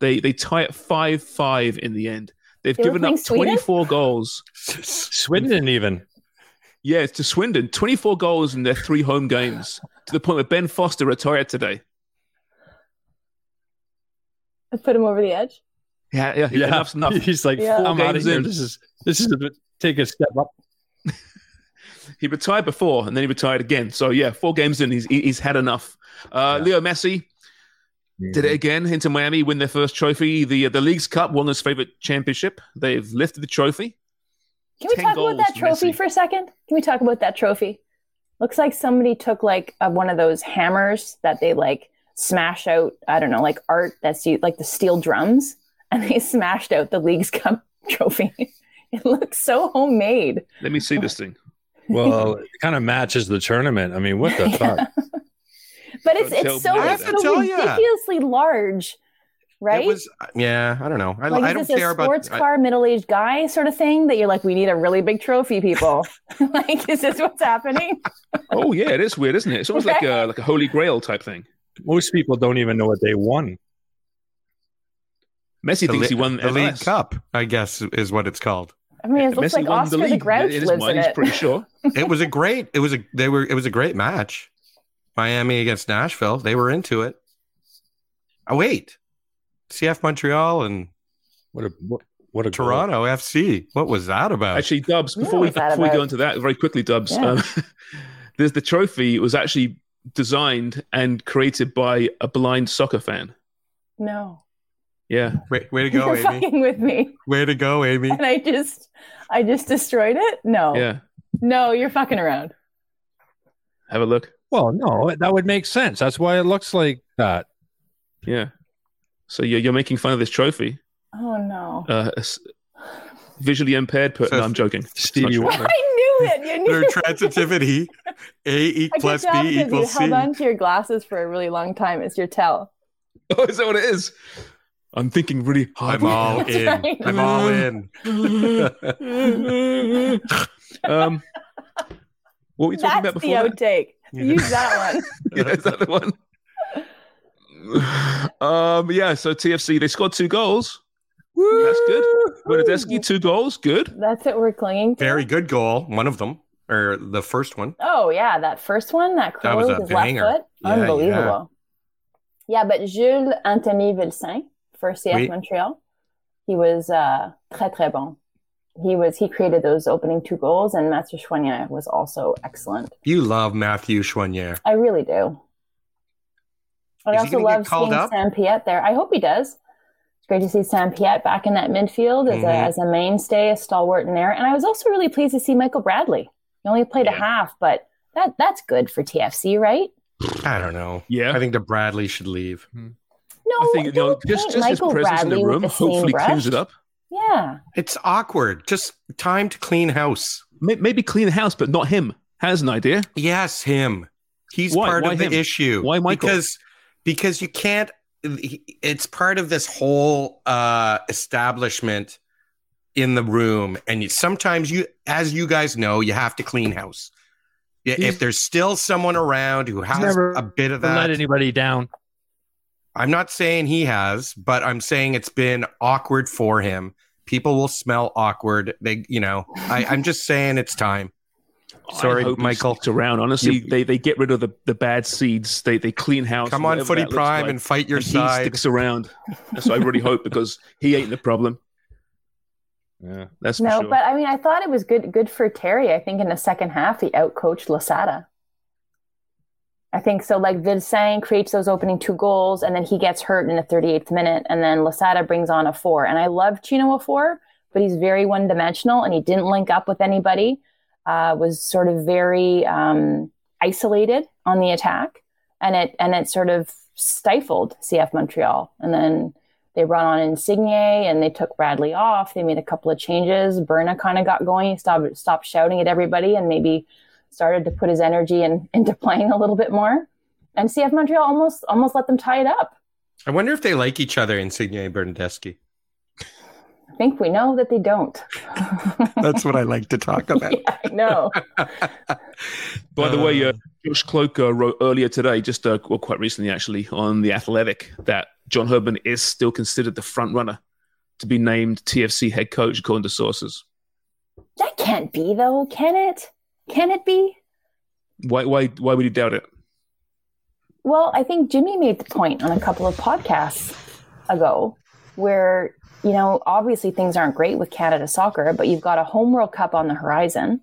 They they tie at five five in the end. They've They given playing up Sweden? twenty four goals. Swindon even. Yeah, it's to Swindon. Twenty four goals in their three home games to the point where Ben Foster retired today. I put him over the edge. Yeah, yeah, Yeah. enough's enough. [laughs] He's like, Yeah. Four I'm out of here. in. This is this is a bit, take a step up. He retired before, and then he retired again. So yeah, four games in, he's he's had enough. Uh, Leo Messi did it again. Inter Miami, win their first trophy, the the League's Cup, won his favorite championship. They've lifted the trophy. Can we 10 talk about that trophy Messi. for a second? Can we talk about that trophy? Looks like somebody took like uh, one of those hammers that they like smash out. I don't know, like art that's u- like the steel drums, [laughs] and they smashed out the league's cup [laughs] trophy. it looks so homemade. Let me see this thing. Well, [laughs] it kind of matches the tournament. I mean, what the fuck? [laughs] But it's Don't it's so it's so tell ya. ridiculously large, right? It was, yeah, I don't know. I, like I is don't this care a about. sports I- car middle-aged guy sort of thing that you're like, we need a really big trophy, people. [laughs] like, is this what's happening? Oh yeah, it is weird, isn't it? It's almost like a like a holy grail type thing. Most people don't even know what they won. Messi the thinks Li- he won the League Cup, I guess, is what it's called. I mean, it looks Messi like Oscar the the. Grouch in lives mind, in he's it. pretty sure. [laughs] It was a great. It was a. They were. It was a great match. Miami against Nashville. They were into it. Oh wait, CF Montreal and What a what, what a goal. Toronto FC. What was that about? Actually, Dubs, Yeah, before we what's that before we go into that, very quickly, Dubs, Yeah. um, [laughs] there's the trophy was actually designed and created by a blind soccer fan. No, Yeah. way, way to go, you're Amy. fucking with me, Way to go, Amy. and I just, I just destroyed it. No, Yeah. no, you're fucking around. Have a look. Well, no, that would make sense. That's why it looks like that. Yeah. So you're, you're making fun of this trophy. Oh no, Uh, visually impaired. Per- So- no, I'm joking. It's Stevie. Wonder. I knew it. You knew Their it. transitivity. [laughs] A e plus could tell B because you equals C. held on to your glasses for a really long time. It's your tell. [laughs] Oh, is that what it is? I'm thinking really hard. I'm all [laughs] in. right. I'm all in. [laughs] um, what were we talking That's about the before? that? outtake. Use that one. [laughs] yeah, is that the one? um, yeah. So TFC they scored two goals. That's good. Bernadeschi two goals. Good. That's what we're clinging to. Very good goal. One of them, or the first one. Oh yeah, that first one, that curl was with a his banger. left foot, Yeah, unbelievable. Yeah. but Jules Anthony Vilsaint for CF Oui. Montreal, he was uh, très très bon. He was he created those opening two goals, and Mathieu Choinière was also excellent. You love Matthew Choinière. I really do. I also love seeing up? Sam Piette there. I hope he does. It's great to see Sam Piette back in that midfield as, a, Mhm. as a mainstay, a stalwart in there. And I was also really pleased to see Michael Bradley. He only played a half, but that that's good for TFC, right? I don't know. Yeah. I think the Bradley should leave. No, I think you know don't just paint just his Michael presence in the room the hopefully cleans it up. Yeah, It's awkward. Just time to clean house. Maybe clean the house, but not him. Has an idea. Yes, him. He's Why? part Why of the issue. Why Michael? Because because you can't. It's part of this whole uh, establishment in the room, and you, sometimes you, as you guys know, you have to clean house. Yeah, He's- if there's still someone around who has never a bit of that not let anybody down. I'm not saying he has, but I'm saying it's been awkward for him. People will smell awkward. They, you know, I, I'm just [laughs] saying it's time. I Sorry, hope he Michael. sticks around. Honestly, You- they, they get rid of the, the bad seeds. They they clean house. Come on, Footy Prime, like, and fight your and side. He sticks around. That's what I really hope because he ain't the problem. Yeah. That's for no, sure. but I mean, I thought it was good good for Terry. I think in the second half, he outcoached Losada. I think so. Like Vilsaint creates those opening two goals, and then he gets hurt in the 38th minute, and then Losada brings on Offor. And I love Chino Offor, but he's very one dimensional, and he didn't link up with anybody. Uh, was sort of very um, isolated on the attack, and it and it sort of stifled CF Montreal. And then they brought on Insigne and they took Bradley off. They made a couple of changes. Berna kind of got going. He stopped stopped shouting at everybody and maybe started to put his energy in, [laughs] into playing a little bit more. And CF Montreal almost almost let them tie it up. I wonder if they like each other, Insigne and Bernadeschi. I think we know that they don't. [laughs] That's what I like to talk [laughs] about. yeah, I know. By the way, uh, Josh Kloke wrote earlier today, just uh, well, quite recently actually, on the Athletic, that John Herdman is still considered the front runner to be named TFC head coach, according to sources. That can't be, though, can it? Can it be? Why? Why? Why would you doubt it? Well, I think Jimmy made the point on a couple of podcasts ago where, you know, obviously things aren't great with Canada soccer, but you've got a home World Cup on the horizon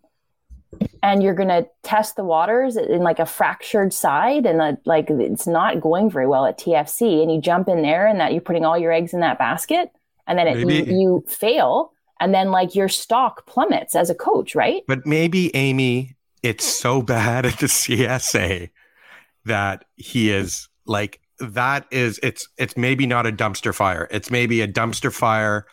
and you're going to test the waters in like a fractured side and a, like it's not going very well at TFC and you jump in there and that you're putting all your eggs in that basket and then it, you, you fail and then like your stock plummets as a coach, right? But maybe Amy, it's [laughs] so bad at the CSA that he is like that is it's it's maybe not a dumpster fire. It's maybe a dumpster fire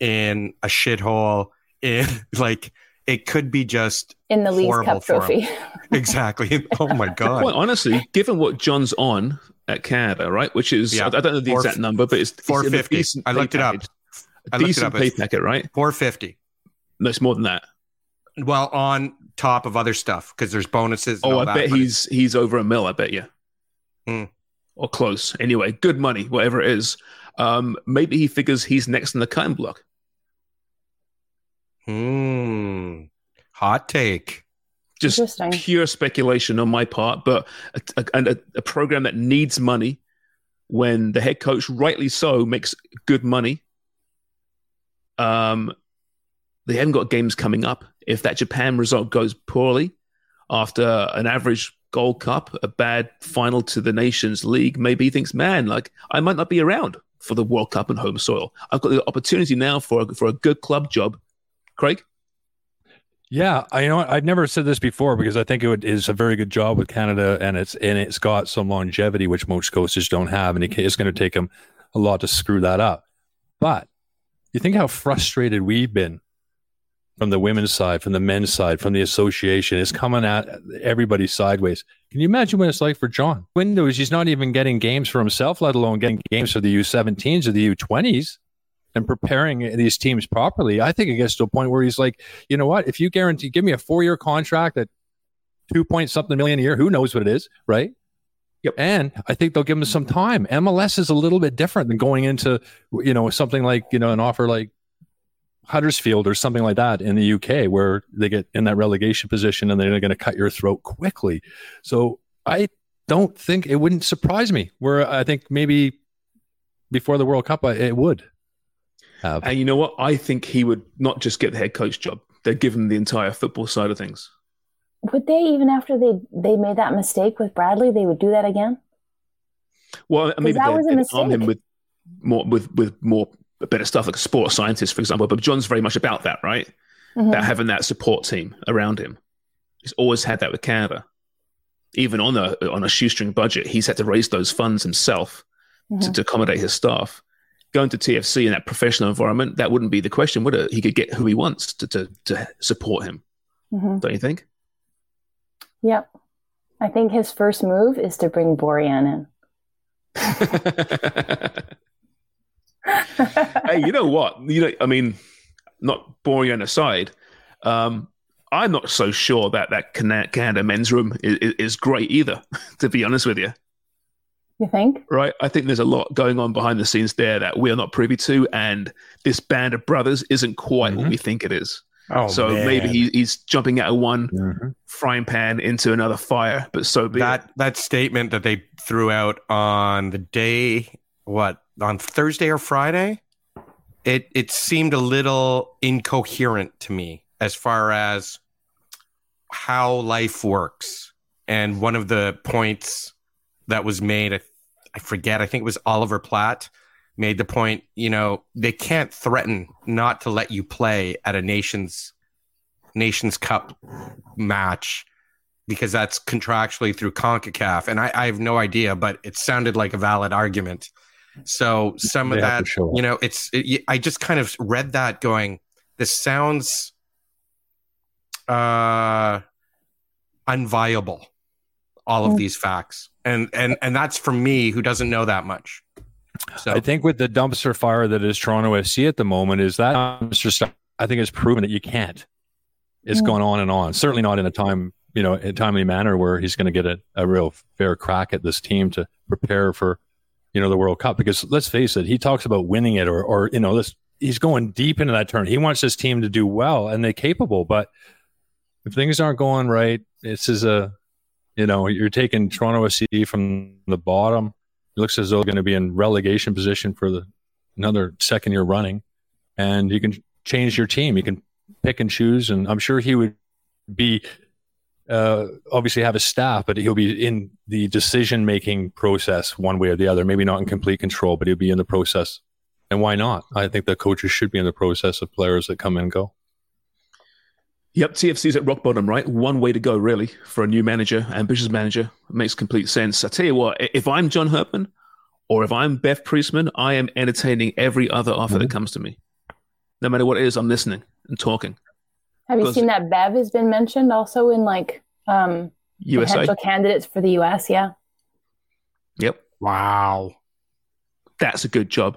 in a shithole in [laughs] like it could be just In the Leagues horrible Cup trophy. [laughs] exactly. Oh my god. Quite honestly, given what John's on at Canada, right, which is Yeah. I don't know the Four- exact number, but it's it's in a 450. I looked it up. Package. I A looked decent up. pay packet, right? 450. No, it's more than that. Well, on top of other stuff because there's bonuses. and Oh, all I that, bet he's he's over a mil. I bet you, Hmm. or close. Anyway, good money, whatever it is. Um, maybe he figures he's next in the cutting block. Hmm. Hot take. Just pure speculation on my part, but a, a, a, a program that needs money when the head coach, rightly so, makes good money. Um, they haven't got games coming up. If that Japan result goes poorly after an average Gold Cup, a bad final to the Nations League, maybe he thinks, man, like I might not be around for the World Cup and home soil. I've got the opportunity now for a, for a good club job. Craig, Yeah, I you know I've never said this before because I think it would, is a very good job with Canada, and it's and it's got some longevity which most coaches don't have, and it's going to take them a lot to screw that up. But you think how frustrated we've been from the women's side, from the men's side, from the association. It's coming at everybody sideways. Can you imagine what it's like for John? Windows, he's not even getting games for himself, let alone getting games for the U17s or the U20s and preparing these teams properly. I think it gets to a point where he's like, you know what? If you guarantee, give me a four year contract at two point something million a year, who knows what it is, right? Yep. And I think they'll give him some time. MLS is a little bit different than going into, you know, something like, you know, an offer like Huddersfield or something like that in the UK where they get in that relegation position and they're going to cut your throat quickly. So I don't think it wouldn't surprise me where I think maybe before the World Cup, uh, it would have. And you know what? I think he would not just get the head coach job. They'd give him the entire football side of things. Would they even after they they made that mistake with Bradley, they would do that again? Well, I mean, that was a arm him with more with with more better stuff like a sports scientist, for example. But John's very much about that, right? Mhm. About having that support team around him. He's always had that with Canada. Even on a on a shoestring budget, he's had to raise those funds himself to, Mhm. to accommodate his staff. Going to TFC in that professional environment, that wouldn't be the question, would it? He could get who he wants to to, to support him, Mhm. don't you think? Yep. I think his first move is to bring Borjan in. [laughs] hey, you know what? You know, I mean, not Borjan aside, um, I'm not so sure that that Canada men's room is, is great either. [laughs] To be honest with you, You think? right? I think there's a lot going on behind the scenes there that we are not privy to, and this band of brothers isn't quite what we think it is. Oh, so man. maybe he, he's jumping out of one mm-hmm. frying pan into another fire, but so be it. that that statement that they threw out on the day what on Thursday or Friday it it seemed a little incoherent to me as far as how life works and one of the points that was made I, I forget I think it was Oliver Platt made the point you know they can't threaten not to let you play at a nations nations cup match because that's contractually through CONCACAF. And I, I have no idea, but it sounded like a valid argument. So some of They that, to show up. you know, it's, it, I just kind of read that going, this sounds uh, unviable, all of Mm. these facts. And, and, and that's for me who doesn't know that much. So I think with the dumpster fire that is Toronto FC at the moment, is that dumpster stuff, I think it's proven that you can't. It's Yeah. gone on and on. Certainly not in a time, you know, a timely manner where he's going to get a, a real fair crack at this team to prepare for, you know, the World Cup. Because let's face it, he talks about winning it or, or you know, this he's going deep into that turn. He wants his team to do well and they're capable, but if things aren't going right, this is a, you know, you're taking Toronto FC from the bottom. It looks as though they're going to be in relegation position for the another second year running, and you can change your team. You can pick and choose, and I'm sure he would be uh, obviously have a staff, but he'll be in the decision making process one way or the other. Maybe not in complete control, but he'll be in the process. And why not? I think the coaches should be in the process of players that come and go. Yep, TFC's at rock bottom, right? One way to go, really, for a new manager, ambitious manager. It makes complete sense. I tell you what, if I'm John Herdman or if I'm Bev Priestman, I am entertaining every other offer that comes to me. No matter what it is, I'm listening and talking. Have you seen that Bev has been mentioned also in like um, USA? potential candidates for the US? Yeah. Yep. Wow. That's a good job.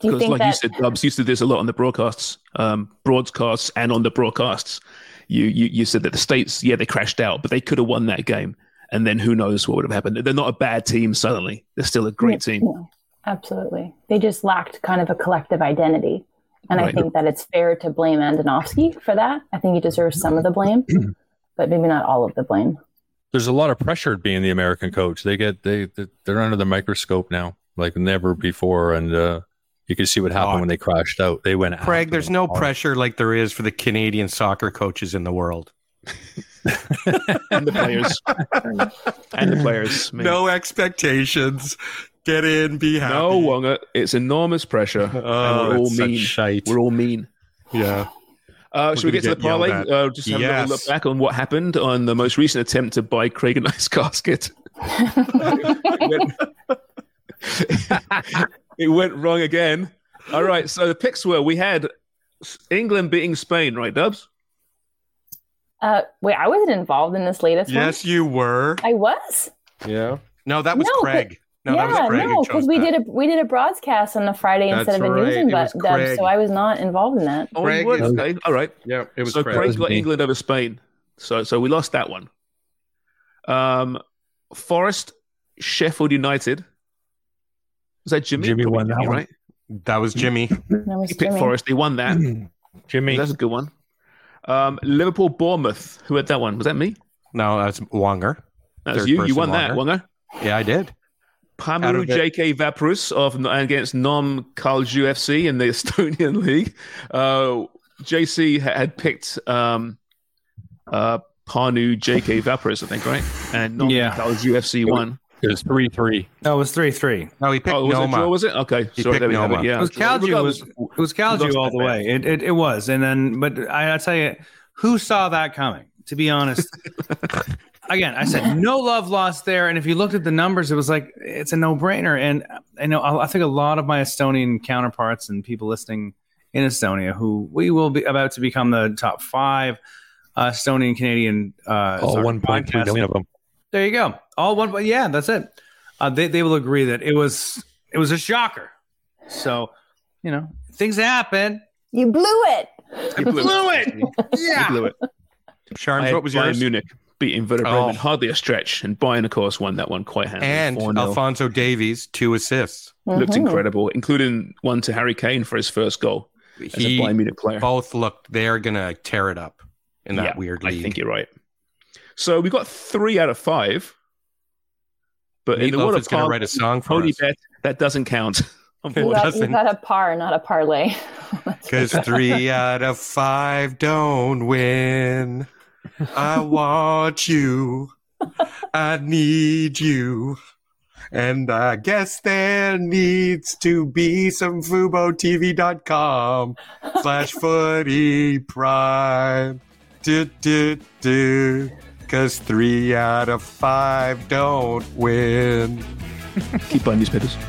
Do you Because, like that? you said, Dubs used to do this a lot on the broadcasts, um, broadcasts, and on the broadcasts. You, you you said that the states, yeah, they crashed out, but they could have won that game, and then who knows what would have happened? They're not a bad team. Suddenly, they're still a great team. No, absolutely. They just lacked kind of a collective identity. And I think that it's fair to blame Andonovski for that. I think he deserves some of the blame, [clears throat] but maybe not all of the blame. There's a lot of pressure being the American coach. They get they they're under the microscope now, like never before, and uh, you can see what happened when they crashed out. They went Craig, there's no pressure like there is for the Canadian soccer coaches in the world. [laughs] and the players. and the players. man. No expectations. Get in, be happy. No, Wonger. It's enormous pressure. and Oh, we're all mean. shite. We're all mean. Yeah. Uh, should we gonna get to the parlay? Uh, just have a Yes. little look back on what happened on the most recent attempt to buy Craig a nice [laughs] casket. [laughs] it, went, wrong again. All right, so the picks were we had England beating Spain, right, Dubs? Uh, wait, I wasn't involved in this latest one. Yes, you were. I was. Yeah. No, that was No, Craig. No, yeah, that was Craig. no, because we that. did a we did a broadcast on the Friday That's instead of right, a using it was but Dubs, so I was not involved in that. Oh, Craig you were? okay, all right. Yeah, it was so Craig. Craig, got me. England over Spain. So so we lost that one. Um, Forest, Sheffield United. Was that Jimmy? Jimmy Probably won that Jimmy, one. right? That was Jimmy. That was He picked Jimmy. Forest. They won that. [clears throat] Jimmy. That's a good one. Um, Liverpool, Bournemouth. Who had that one? Was that me? No, that's Wonger. That was you. You person won that, Wonger. Wonger. Yeah, I did. Out Pärnu JK Vaprus of against Nõmme Kalju FC in the [laughs] Estonian league. Uh, JC had picked um, uh, Pärnu JK Vaprus, I think, right? And Nõmme Yeah. Kalju FC won. It was three three. No, it was three three. No, he picked Oh, was it Nõmme. Was it okay? He Sorry, picked there we have it. Nõmme. Yeah, It was So Kalju. Was, it was Kalju all the bad. way. It, it it was, and then but I, I tell you, who saw that coming? To be honest, [laughs] again, I said no love lost there. And if you looked at the numbers, it was like it's a no brainer. And I know I think a lot of my Estonian counterparts and people listening in Estonia, who we will be about to become the top five uh, Estonian Canadian uh, All soccer one point three of them. There you go. All one, but yeah, that's it. Uh, they they will agree that it was it was a shocker. So, you know, things happen. You blew it. You blew, it. You Yeah. blew it. Sharms, I had what was Bayern yours? Munich beating Werder Oh. Bremen, hardly a stretch, and Bayern, of course, won that one quite handily. And 4-0. Alphonso Davies, two assists. looked Mhm. incredible, including one to Harry Kane for his first goal as a He Bayern Munich player. both looked they're gonna tear it up in that Yeah, weird I think you're right. So we got three out of five, but in the world of gonna parlay, write a song for Pony us. bet that doesn't count. [laughs] You got, you doesn't. got a par, not a parlay. [laughs] Because three [laughs] out of five don't win. I want you. I need you. And I guess there needs to be some FuboTV.com slash footy prime. do, do, do. Cause three out of five don't win. [laughs] Keep buying newspapers. [laughs]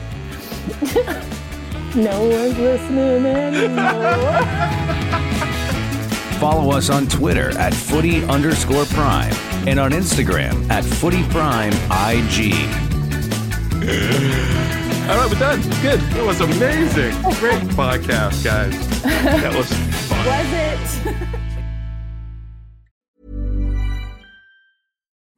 No one's listening anymore. [laughs] Follow us on Twitter at footy underscore prime and on Instagram at footy prime IG. [sighs] All right, we're done. Good. It was amazing. Great podcast, guys. That was fun. Was it?